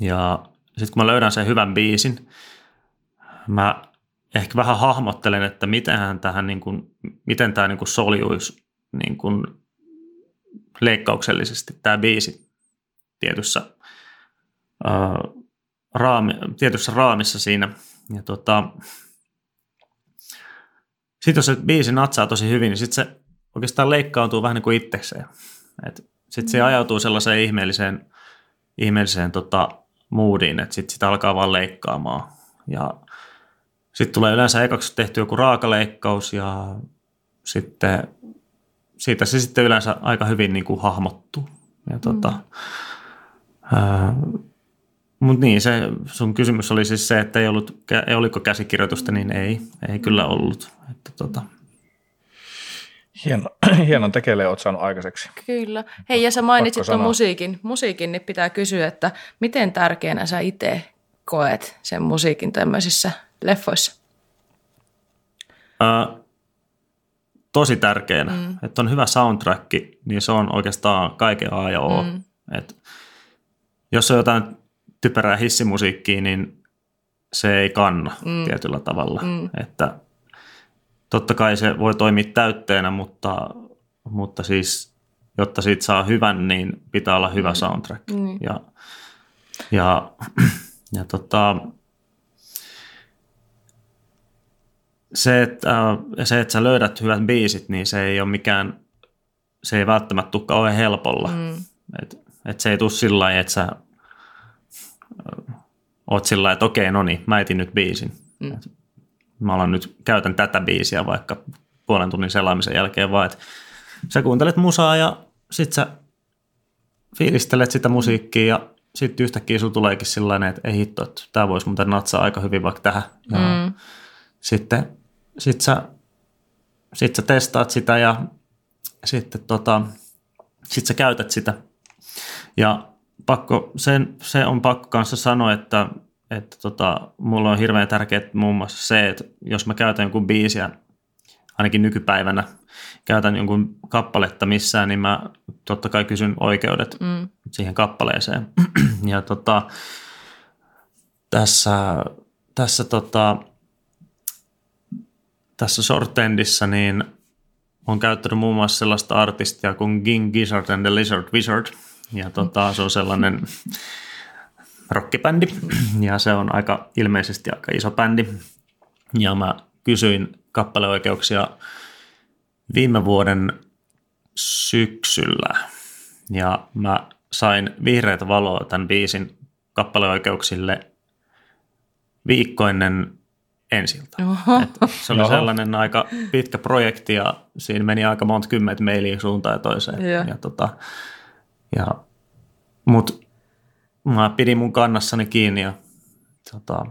Ja sitten kun mä löydän sen hyvän biisin, mä ehkä vähän hahmottelen, että miten tähän niin kuin, miten tämä niin kuin soljuisi niin kuin leikkauksellisesti tämä biisi tietyssä, ää, raami, tietyssä raamissa siinä. Ja tota, sitten jos se biisi natsaa tosi hyvin, niin sitten se oikeastaan leikkautuu vähän niin kuin itsekseen. Sitten se mm. ajautuu sellaiseen ihmeelliseen, ihmeelliseen tota, moodiin, että sitten sitä alkaa vaan leikkaamaan. Ja sitten tulee yleensä ekaksi tehty joku raakaleikkaus ja sitten siitä se sitten yleensä aika hyvin niin kuin hahmottuu. Ja tota, mm. Mutta niin, se sun kysymys oli siis se, että ei ollut, ei oliko käsikirjoitusta, niin ei, ei kyllä ollut. Että tota. Hieno, [CLEARS THROAT] hienon tekele olet saanut aikaiseksi. Kyllä. Hei, ja sä mainitsit tuon musiikin. Musiikin, niin pitää kysyä, että miten tärkeänä sä itse koet sen musiikin tämmöisissä leffoissa? Ää, tosi tärkeänä. Mm. Että on hyvä soundtrack, niin se on oikeastaan kaiken A ja O. Mm. Et jos on jotain typerää hissimusiikkia, niin se ei kanna mm. tietyllä tavalla. Mm. Että totta kai se voi toimia täytteenä, mutta, mutta siis jotta siitä saa hyvän, niin pitää olla hyvä mm. soundtrack. Mm. Ja, ja, [CLEARS THROAT] ja tota, se, että, se, että sä löydät hyvät biisit, niin se ei ole mikään, se ei välttämättä tule kauhean helpolla. Mm. Et, et se ei tule sillä lailla, että sä oot sillä että okei, no niin, mä etin nyt biisin. Mm. Mä alan nyt, käytän tätä biisiä vaikka puolen tunnin selaamisen jälkeen, vaan että sä kuuntelet musaa ja sit sä fiilistelet sitä musiikkia ja sitten yhtäkkiä sulla tuleekin sellainen, että ei hitto, että tämä voisi muuten natsaa aika hyvin vaikka tähän. Ja mm. sitten sit sä, sit sä testaat sitä ja sitten tota, sit sä käytät sitä. Ja pakko, sen, se on pakko kanssa sanoa, että, että tota, mulla on hirveän tärkeää muun muassa se, että jos mä käytän jonkun biisiä, ainakin nykypäivänä, käytän jonkun kappaletta missään, niin mä totta kai kysyn oikeudet mm. siihen kappaleeseen. [CLEARS THROAT] ja tota, tässä, tässä, tota, tässä Shortendissa niin on käyttänyt muun muassa sellaista artistia kuin Ging Gizzard and the Lizard Wizard – ja tota, se on sellainen rockibändi ja se on aika ilmeisesti aika iso bändi. Ja mä kysyin kappaleoikeuksia viime vuoden syksyllä ja mä sain vihreätä valoa tämän biisin kappaleoikeuksille viikko ennen ensiltä. Et se oli Oho. sellainen aika pitkä projekti ja siinä meni aika monta kymmentä mailia suuntaan ja toiseen. Joo. Ja, tota, ja, mut mä pidin mun kannassani kiinni ja tota,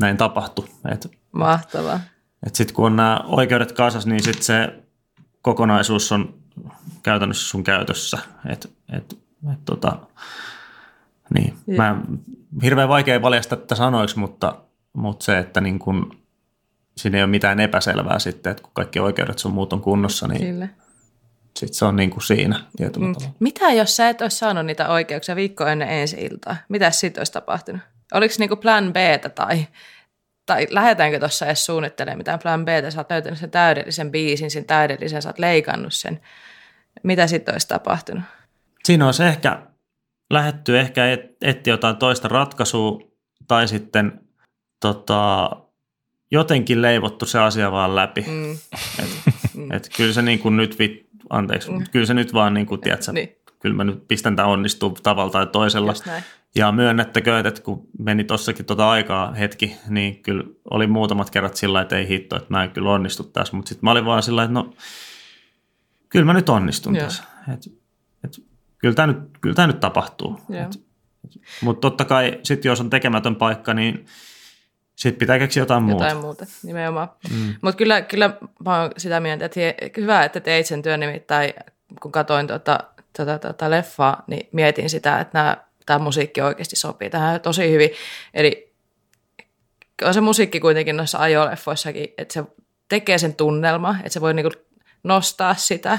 näin tapahtui. Et, Mahtavaa. et sitten kun on nämä oikeudet kasas, niin sitten se kokonaisuus on käytännössä sun käytössä. Et, et, et, tota, niin. Mä, hirveän vaikea valjastaa tätä sanoiksi, mutta, mutta se, että niin kun, siinä ei ole mitään epäselvää sitten, että kun kaikki oikeudet sun muut on kunnossa, niin Kyllä. Sitten se on niin kuin siinä tietyllä Mm. tavalla. Mitä jos sä et olisi saanut niitä oikeuksia viikko ennen ensi iltaa? Mitä sitten olisi tapahtunut? Oliko niinku plan B tai, tai lähdetäänkö tuossa edes suunnittelemaan mitään plan B, sä oot löytänyt sen täydellisen biisin, sen täydellisen, sä oot leikannut sen. Mitä sitten olisi tapahtunut? Siinä olisi ehkä lähetty ehkä et, etsiä jotain toista ratkaisua tai sitten tota, jotenkin leivottu se asia vaan läpi. Mm. Et, et kyllä se niin kuin nyt, vit, anteeksi, mm. kyllä se nyt vaan niin kuin, tiedätkö, Niin. kyllä mä nyt pistän tämän onnistuu tavalla tai toisella. Ja myönnettäkö, että kun meni tossakin tota aikaa hetki, niin kyllä oli muutamat kerrat sillä että ei hitto, että mä en kyllä onnistu tässä. Mutta sitten mä olin vaan sillä että no, kyllä mä nyt onnistun Joo. tässä. Et, et, kyllä, tämä nyt, kyllä tämä nyt tapahtuu. Mutta totta kai sitten jos on tekemätön paikka, niin sitten pitää keksiä jotain, Jotain muuta. muuta, nimenomaan. Mm. Mutta kyllä, kyllä mä oon sitä mieltä, että hyvä, että teit sen työn nimittäin, kun katsoin tota, tota, tota leffaa, niin mietin sitä, että tämä musiikki oikeasti sopii tähän tosi hyvin. Eli on se musiikki kuitenkin noissa ajoleffoissakin, että se tekee sen tunnelma, että se voi niinku nostaa sitä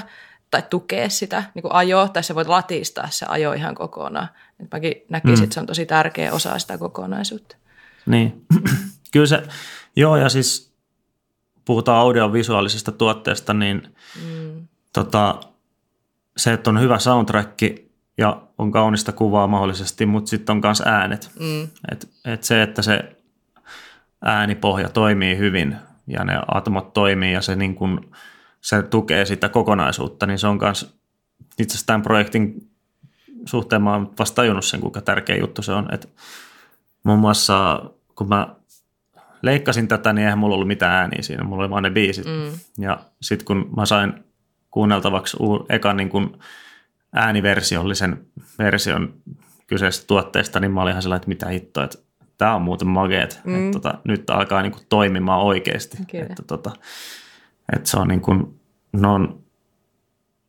tai tukea sitä niinku ajoa, tai se voi latistaa se ajo ihan kokonaan. Et mäkin näkisin, mm. että se on tosi tärkeä osa sitä kokonaisuutta. Niin, [CLEARS THROAT] kyllä se, joo ja siis puhutaan audiovisuaalisesta tuotteesta, niin mm. tota, se, että on hyvä soundtrack ja on kaunista kuvaa mahdollisesti, mutta sitten on myös äänet. Mm. Et, et se, että se äänipohja toimii hyvin ja ne atomot toimii ja se, niin kun, se tukee sitä kokonaisuutta, niin se on myös itse asiassa tämän projektin suhteen mä oon vasta tajunnut sen, kuinka tärkeä juttu se on. Et muun muassa kun mä leikkasin tätä, niin eihän mulla ollut mitään ääniä siinä, mulla oli vaan ne biisit. Mm. Ja sitten kun mä sain kuunneltavaksi uu- ekan niin kun ääniversiollisen version kyseisestä tuotteesta, niin mä olin ihan sellainen, että mitä hittoa, että tämä on muuten mageet. Mm. Että tota, nyt alkaa niin kuin toimimaan oikeasti. Kyllä. Että, tota, että se on niin kuin, ne, on,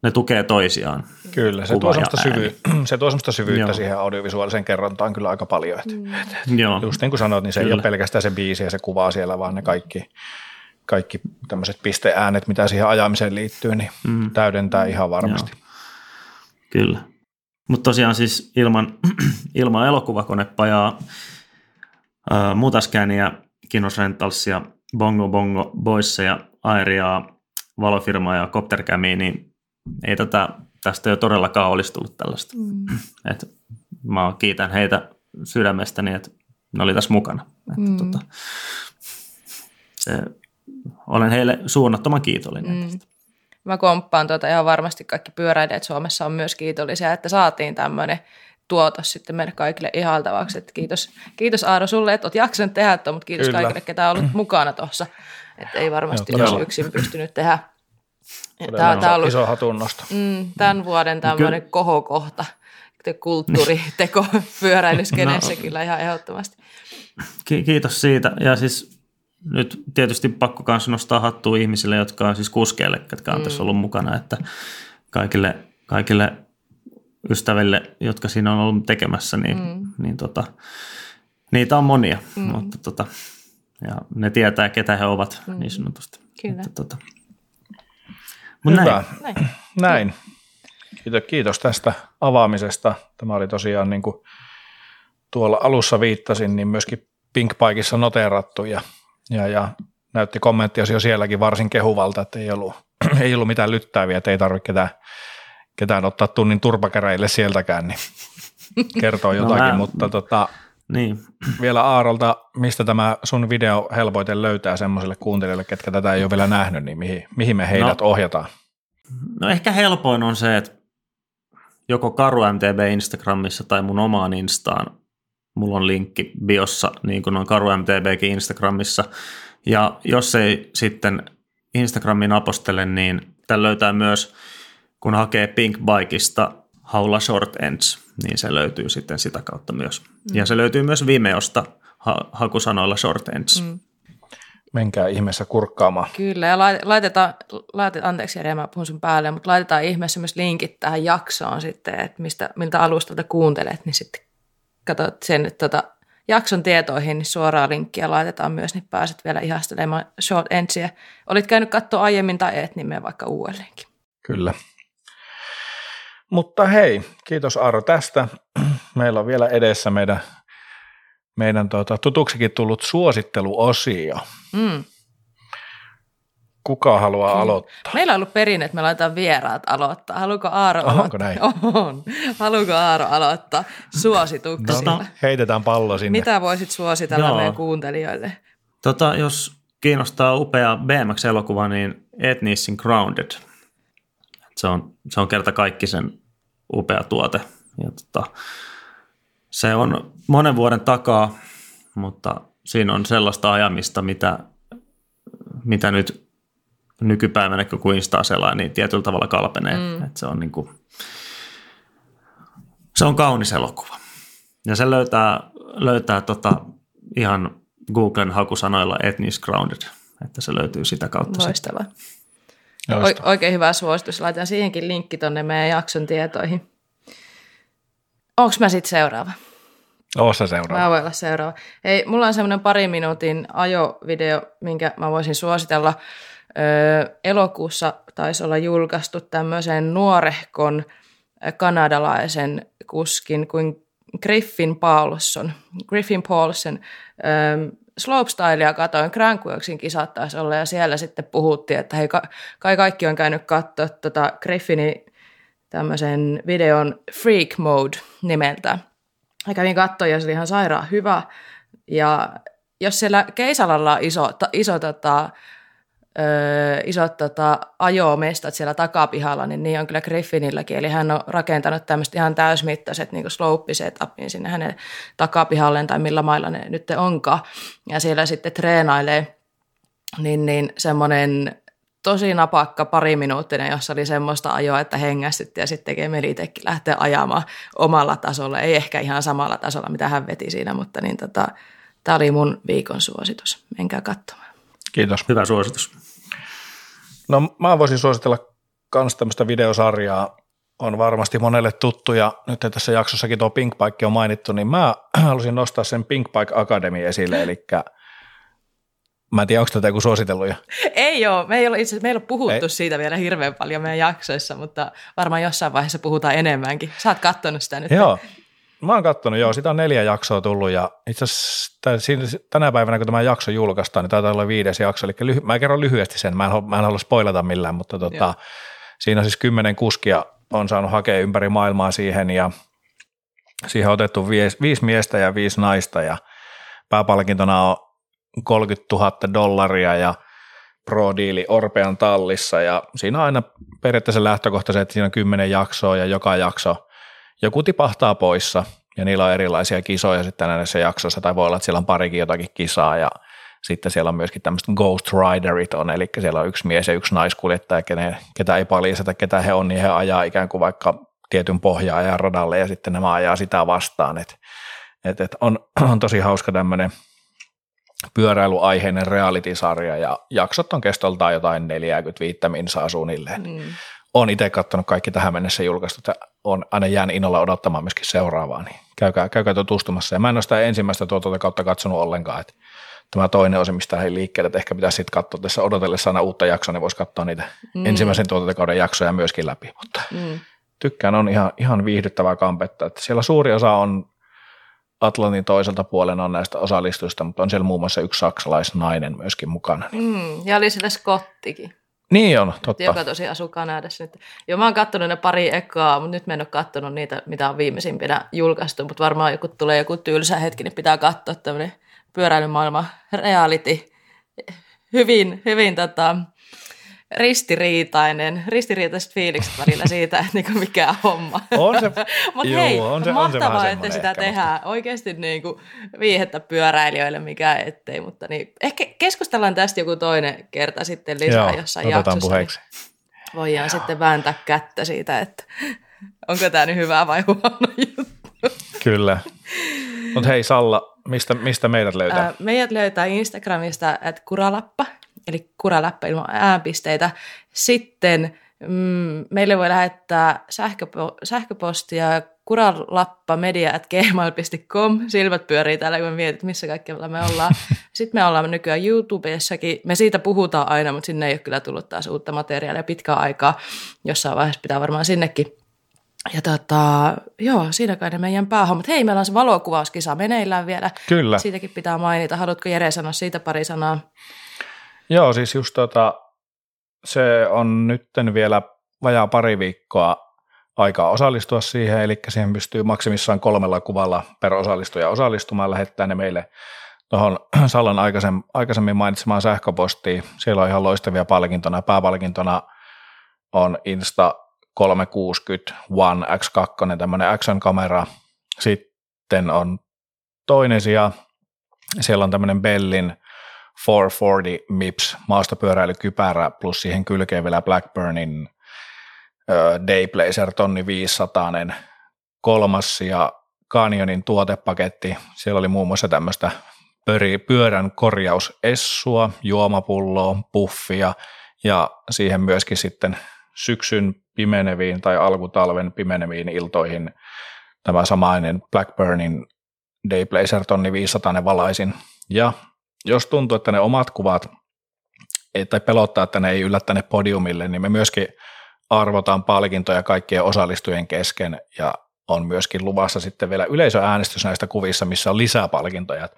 ne tukee toisiaan. Kyllä, se tuo, ja semmoista syvy- [CLEARS THROAT] se tuo semmoista syvyyttä Joo. siihen audiovisuaaliseen kerrontaan kyllä aika paljon. Että Joo, Just niin kuin sanoit, niin se ei Kyllä. ole pelkästään se biisi ja se kuvaa siellä, vaan ne kaikki, kaikki tämmöiset pisteäänet, mitä siihen ajamiseen liittyy, niin Mm. täydentää ihan varmasti. Kyllä. Mutta tosiaan siis ilman, [CLEARS THROAT] ilman elokuvakonepajaa, ää, Mutascania, Kinos Rentalsia, Bongo Bongo Boysseja, Aeriaa, Valofirmaa ja Coptercamia, niin ei tätä, tästä jo todellakaan olisi tullut tällaista. Mm. [LAUGHS] Et mä kiitän heitä sydämestäni, että ne oli tässä mukana. Että Mm. tota, se, olen heille suunnattoman kiitollinen. Mm. tästä. Mä komppaan tuota ihan varmasti kaikki pyöräilijät Suomessa on myös kiitollisia, että saatiin tämmöinen tuotos sitten meille kaikille ihaltavaksi. Että kiitos, kiitos Aaro sulle, että oot jaksanut tehdä tuon, mutta kiitos Kyllä. kaikille, ketä on ollut mukana tuossa. Että ei varmasti Joo, olisi yksin pystynyt tehdä. Tämä, tämä on ollut iso hatunnosto. mm, tämän vuoden tämmöinen kohokohta, kulttuuriteko [LAUGHS] pyöräilyskeneessä No. kyllä ihan ehdottomasti. Ki- Kiitos siitä. Ja siis nyt tietysti pakko myös nostaa hattua ihmisille, jotka on siis kuskeille, jotka on mm. tässä ollut mukana, että kaikille, kaikille ystäville, jotka siinä on ollut tekemässä, niin, mm. niin tota, niitä on monia, mm. mutta tota, ja ne tietää, ketä he ovat mm. niin sanotusti. Kyllä. Että, tota. Mut Hyvä. näin. Näin. [CLEARS THROAT] Näin. Kiitos, kiitos tästä avaamisesta. Tämä oli tosiaan niin kuin tuolla alussa viittasin, niin myöskin Pinkpaikissa noteerattu ja, ja, ja näytti kommenttia jo sielläkin varsin kehuvalta, että ei ollut, [CLEARS THROAT] ei ollut mitään lyttääviä, että ei tarvitse ketään, ketään ottaa tunnin turpakäräille sieltäkään, niin [LAUGHS] kertoo jotakin, mä- mutta tota, Niin. [CLEARS THROAT] vielä Aarolta, mistä tämä sun video helpoiten löytää semmoisille kuuntelijoille, ketkä tätä ei ole vielä nähnyt, niin mihin, mihin me heidät No. ohjataan? No ehkä helpoin on se, että joko Karu MTB Instagramissa tai mun omaan Instaan. Mulla on linkki biossa, niin kuin on Karu MTBkin Instagramissa. Ja jos ei sitten Instagramin apostele, niin tämän löytää myös, kun hakee Pink Bikeista Haula Short Ends, niin se löytyy sitten sitä kautta myös. Mm. Ja se löytyy myös Vimeosta ha- hakusanoilla Short Ends. Mm menkää ihmeessä kurkkaamaan. Kyllä, ja laitetaan, laitetaan anteeksi Jere, mä puhun sun päälle, mutta laitetaan ihmeessä myös linkit tähän jaksoon sitten, että mistä, miltä alustalta kuuntelet, niin sitten katsot sen, että tota, jakson tietoihin niin suoraan linkkiä laitetaan myös, niin pääset vielä ihastelemaan short ensiä. Olit käynyt katsoa aiemmin tai et, niin vaikka uudelleenkin. Kyllä. Mutta hei, kiitos Aaro tästä. [CLEARS THROAT] Meillä on vielä edessä meidän meidän tuota, tutuksikin tullut suositteluosio. Mm. Kuka haluaa mm. aloittaa? Meillä on ollut perinne, että me laitetaan vieraat aloittaa. Haluuko Aaro aloittaa? Onko näin? On. Haluuko Aaro aloittaa suosituksilla? No, heitetään pallo sinne. Mitä voisit suositella Joo. meidän kuuntelijoille? Tota, jos kiinnostaa upea BMX-elokuva, niin Etnisin Grounded. Se on, se on kerta kaikki sen upea tuote. Ja tota, se on monen vuoden takaa, mutta siinä on sellaista ajamista, mitä, mitä nyt nykypäivänä, kun Instaa selaa, niin tietyllä tavalla kalpenee. Mm. Että se on niin kuin, se on kaunis elokuva. Ja se löytää, löytää tota ihan Googlen hakusanoilla Ethnic Grounded, että se löytyy sitä kautta. Loistavaa. O- oikein hyvä suositus. Laitan siihenkin linkki tuonne meidän jakson tietoihin. Onko mä sitten seuraava? Ossa seuraava. Mä voin olla seuraava. Hei, mulla on semmoinen pari minuutin ajovideo, minkä mä voisin suositella. Öö, elokuussa taisi olla julkaistu tämmöisen nuorehkon kanadalaisen kuskin kuin Griffin Paulson. Griffin Paulson. Öö, slopestylea katoin, Crankworksin kisat taisi olla ja siellä sitten puhuttiin, että hei, kai kaikki on käynyt katsoa tota Griffinin tämmöisen videon Freak Mode nimeltä. Mä kävin katsoa ja se oli ihan sairaan hyvä. Ja jos siellä Keisalalla on iso, ta, iso tota, ö, isot tota, ajomestat siellä takapihalla, niin niin on kyllä Griffinilläkin. Eli hän on rakentanut tämmöiset ihan täysmittaiset niin slope setupin sinne hänen takapihalleen tai millä mailla ne nyt onkaan. Ja siellä sitten treenailee niin, niin semmoinen tosi napakka pari minuuttinen, jossa oli semmoista ajoa, että hengästytti ja sitten tekee Melitekki lähteä ajamaan omalla tasolla. Ei ehkä ihan samalla tasolla, mitä hän veti siinä, mutta niin tota, tämä oli mun viikon suositus. Menkää katsomaan. Kiitos. Hyvä suositus. No mä voisin suositella myös tämmöistä videosarjaa, on varmasti monelle tuttu ja nyt tässä jaksossakin tuo Pink Bike on mainittu, niin mä [CLEARS THROAT] halusin nostaa sen Pink Bike Academy esille, eli Mä en tiedä, onko tätä joku suositellut jo? Ei ole. Me ei ole, itse, meillä ole puhuttu ei. siitä vielä hirveän paljon meidän jaksoissa, mutta varmaan jossain vaiheessa puhutaan enemmänkin. Sä oot kattonut sitä nyt. Joo. Mä oon kattonut, joo. Sitä on neljä jaksoa tullut ja itse asiassa tänä päivänä, kun tämä jakso julkaistaan, niin taitaa olla viides jakso. Eli lyhy- mä kerron lyhyesti sen, mä en, mä en halua spoilata millään, mutta tota, siinä siis kymmenen kuskia on saanut hakea ympäri maailmaa siihen ja siihen on otettu viisi, viisi miestä ja viisi naista ja pääpalkintona on 30 000 dollaria ja pro-diili Orpean tallissa ja siinä on aina periaatteessa lähtökohta se, että siinä on kymmenen jaksoa ja joka jakso joku tipahtaa poissa ja niillä on erilaisia kisoja sitten näissä jaksoissa tai voi olla, että siellä on parikin jotakin kisaa ja sitten siellä on myöskin tämmöiset ghost riderit on, eli siellä on yksi mies ja yksi naiskuljettaja, kenen, ketä ei paljasteta, ketä he on, niin he ajaa ikään kuin vaikka tietyn pohjaa ja radalle ja sitten nämä ajaa sitä vastaan, että et, et on, [CLEARS THROAT] on tosi hauska tämmöinen pyöräilyaiheinen reality-sarja ja jaksot on kestoltaan jotain 45 minsaa suunnilleen. Mm. Olen itse katsonut kaikki tähän mennessä julkaistut ja on aina jään innolla odottamaan myöskin seuraavaa, niin käykää, käykää tutustumassa. Ja mä en ole sitä ensimmäistä tuota kautta katsonut ollenkaan, että tämä toinen osa, mistä he liikkeelle, että ehkä pitäisi sitten katsoa tässä odotellessa aina uutta jaksoa, niin voisi katsoa niitä mm. ensimmäisen tuotantokauden jaksoja myöskin läpi, mutta mm. tykkään, on ihan, ihan viihdyttävää kampetta, että siellä suuri osa on Atlantin toiselta puolen on näistä osallistujista, mutta on siellä muun muassa yksi saksalaisnainen myöskin mukana. Niin. Mm, ja oli siellä Skottikin. Niin on, totta. Joka tosi asuu Kanadassa nyt. Joo, mä oon kattonut ne pari ekaa, mutta nyt mä en ole kattonut niitä, mitä on viimeisimpinä julkaistu, mutta varmaan joku tulee joku tylsä hetki, niin pitää katsoa tämmöinen pyöräilymaailma reality. Hyvin, hyvin tota, ristiriitainen, ristiriitaiset fiilikset välillä siitä, että niinku mikä homma. On se, [LAUGHS] Mutta juu, hei, on se, mahtavaa, on se että sitä tehdään oikeasti niinku viihettä pyöräilijöille, mikä ettei, mutta niin, ehkä keskustellaan tästä joku toinen kerta sitten lisää Joo, jossain jaksossa. puheeksi. Niin voidaan sitten vääntää kättä siitä, että [LAUGHS] onko tämä nyt hyvä vai huono juttu. Kyllä. Mutta hei Salla, mistä, mistä meidät löytää? Ää, Meidät löytää Instagramista että kuralappa, eli kuralappa ilman äänpisteitä. Sitten mm, meille voi lähettää sähköpo- sähköpostia kuralappamedia.gmail.com. Silmät pyörii täällä, kun että missä kaikkialla me ollaan. [LAUGHS] Sitten me ollaan nykyään YouTubessakin. Me siitä puhutaan aina, mutta sinne ei ole kyllä tullut taas uutta materiaalia pitkään aikaa. Jossain vaiheessa pitää varmaan sinnekin ja tota, joo, siinä kai ne meidän päähommat. Hei, meillä on se valokuvauskisa meneillään vielä. Kyllä. Siitäkin pitää mainita. Haluatko Jere sanoa siitä pari sanaa? Joo, siis just tota, se on nytten vielä vajaa pari viikkoa aikaa osallistua siihen, eli siihen pystyy maksimissaan kolmella kuvalla per osallistuja osallistumaan, lähettää ne meille tuohon [CLEARS THROAT] Sallan aikaisemmin, mainitsemaan sähköpostiin. Siellä on ihan loistavia palkintona. Pääpalkintona on Insta 360 One X2, tämmöinen action-kamera. Sitten on toinen sija, siellä on tämmöinen Bellin 440 MIPS maastopyöräilykypärä plus siihen kylkeen vielä Blackburnin ö, Dayblazer tonni 500 kolmas ja Canyonin tuotepaketti. Siellä oli muun muassa tämmöistä pyörän korjausessua, juomapulloa, puffia ja siihen myöskin sitten syksyn pimeneviin tai alkutalven pimeneviin iltoihin tämä samainen Blackburnin Dayblazer tonni 500 valaisin. Ja jos tuntuu, että ne omat kuvat ei, tai pelottaa, että ne ei yllä tänne podiumille, niin me myöskin arvotaan palkintoja kaikkien osallistujien kesken ja on myöskin luvassa sitten vielä yleisöäänestys näistä kuvissa, missä on lisää palkintoja.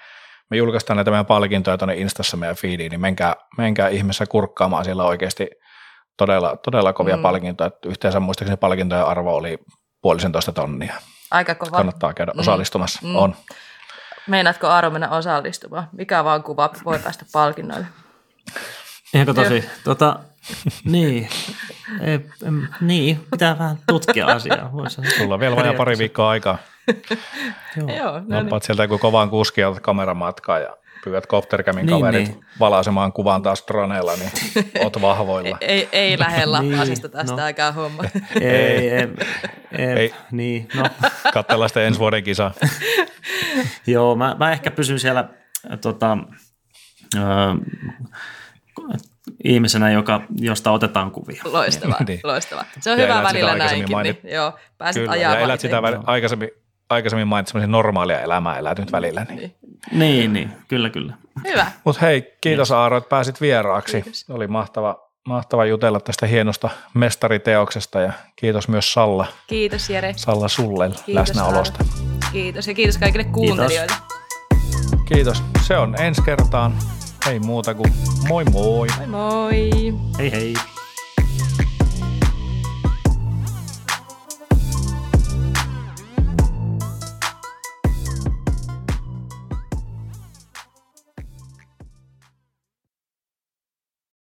Me julkaistaan näitä meidän palkintoja tuonne Instassa meidän feediin, niin menkää, menkää ihmeessä kurkkaamaan siellä oikeasti todella, todella kovia mm. palkintoja. Yhteensä muistaakseni palkintojen arvo oli puolisentoista tonnia. Aika kova. Kannattaa käydä osallistumassa. Mm. On. Meinaatko Aaro mennä osallistumaan? Mikä vaan kuva voi päästä palkinnoille? Eikö tosi? Tota, niin. E, em, niin, pitää vähän tutkia asiaa. Voisi Sulla on vielä vajaa pari viikkoa aikaa. Joo, Joo no niin. Sieltä joku kovan kuski ja otat kameramatkaa ja pyydät Coptercamin Niin, kaverit niin. valaisemaan kuvan taas droneella, niin [LAUGHS] oot vahvoilla. Ei, ei lähde lappasesta Niin, tästä no. aikaa homma. [LAUGHS] Ei, em, em, Ei. niin, no. [LAUGHS] Katsellaan sitten ensi vuoden kisa. Joo, mä, mä ehkä pysyn siellä äh, tota, ö, ihmisenä, joka, josta otetaan kuvia. Loistavaa, Niin. loistavaa. Se on Ja hyvä sitä välillä näinkin. mainit- Niin, joo, pääset Kyllä, ajaa ja elät sitä aikaisemmin, aikaisemmin mainitsemasi normaalia elämää elät nyt välillä. Niin. Niin. Niin, niin, kyllä, kyllä. Hyvä. Mutta hei, kiitos Aaro, että pääsit vieraaksi. Kiitos. Oli mahtava, mahtava jutella tästä hienosta mestariteoksesta ja kiitos myös Salla, Kiitos Jere. Salla sulle Kiitos, läsnäolosta. Kiitos ja kiitos kaikille kuuntelijoille. Kiitos. Se on ensi kertaan. Ei muuta kuin moi moi. Moi moi. Hei hei.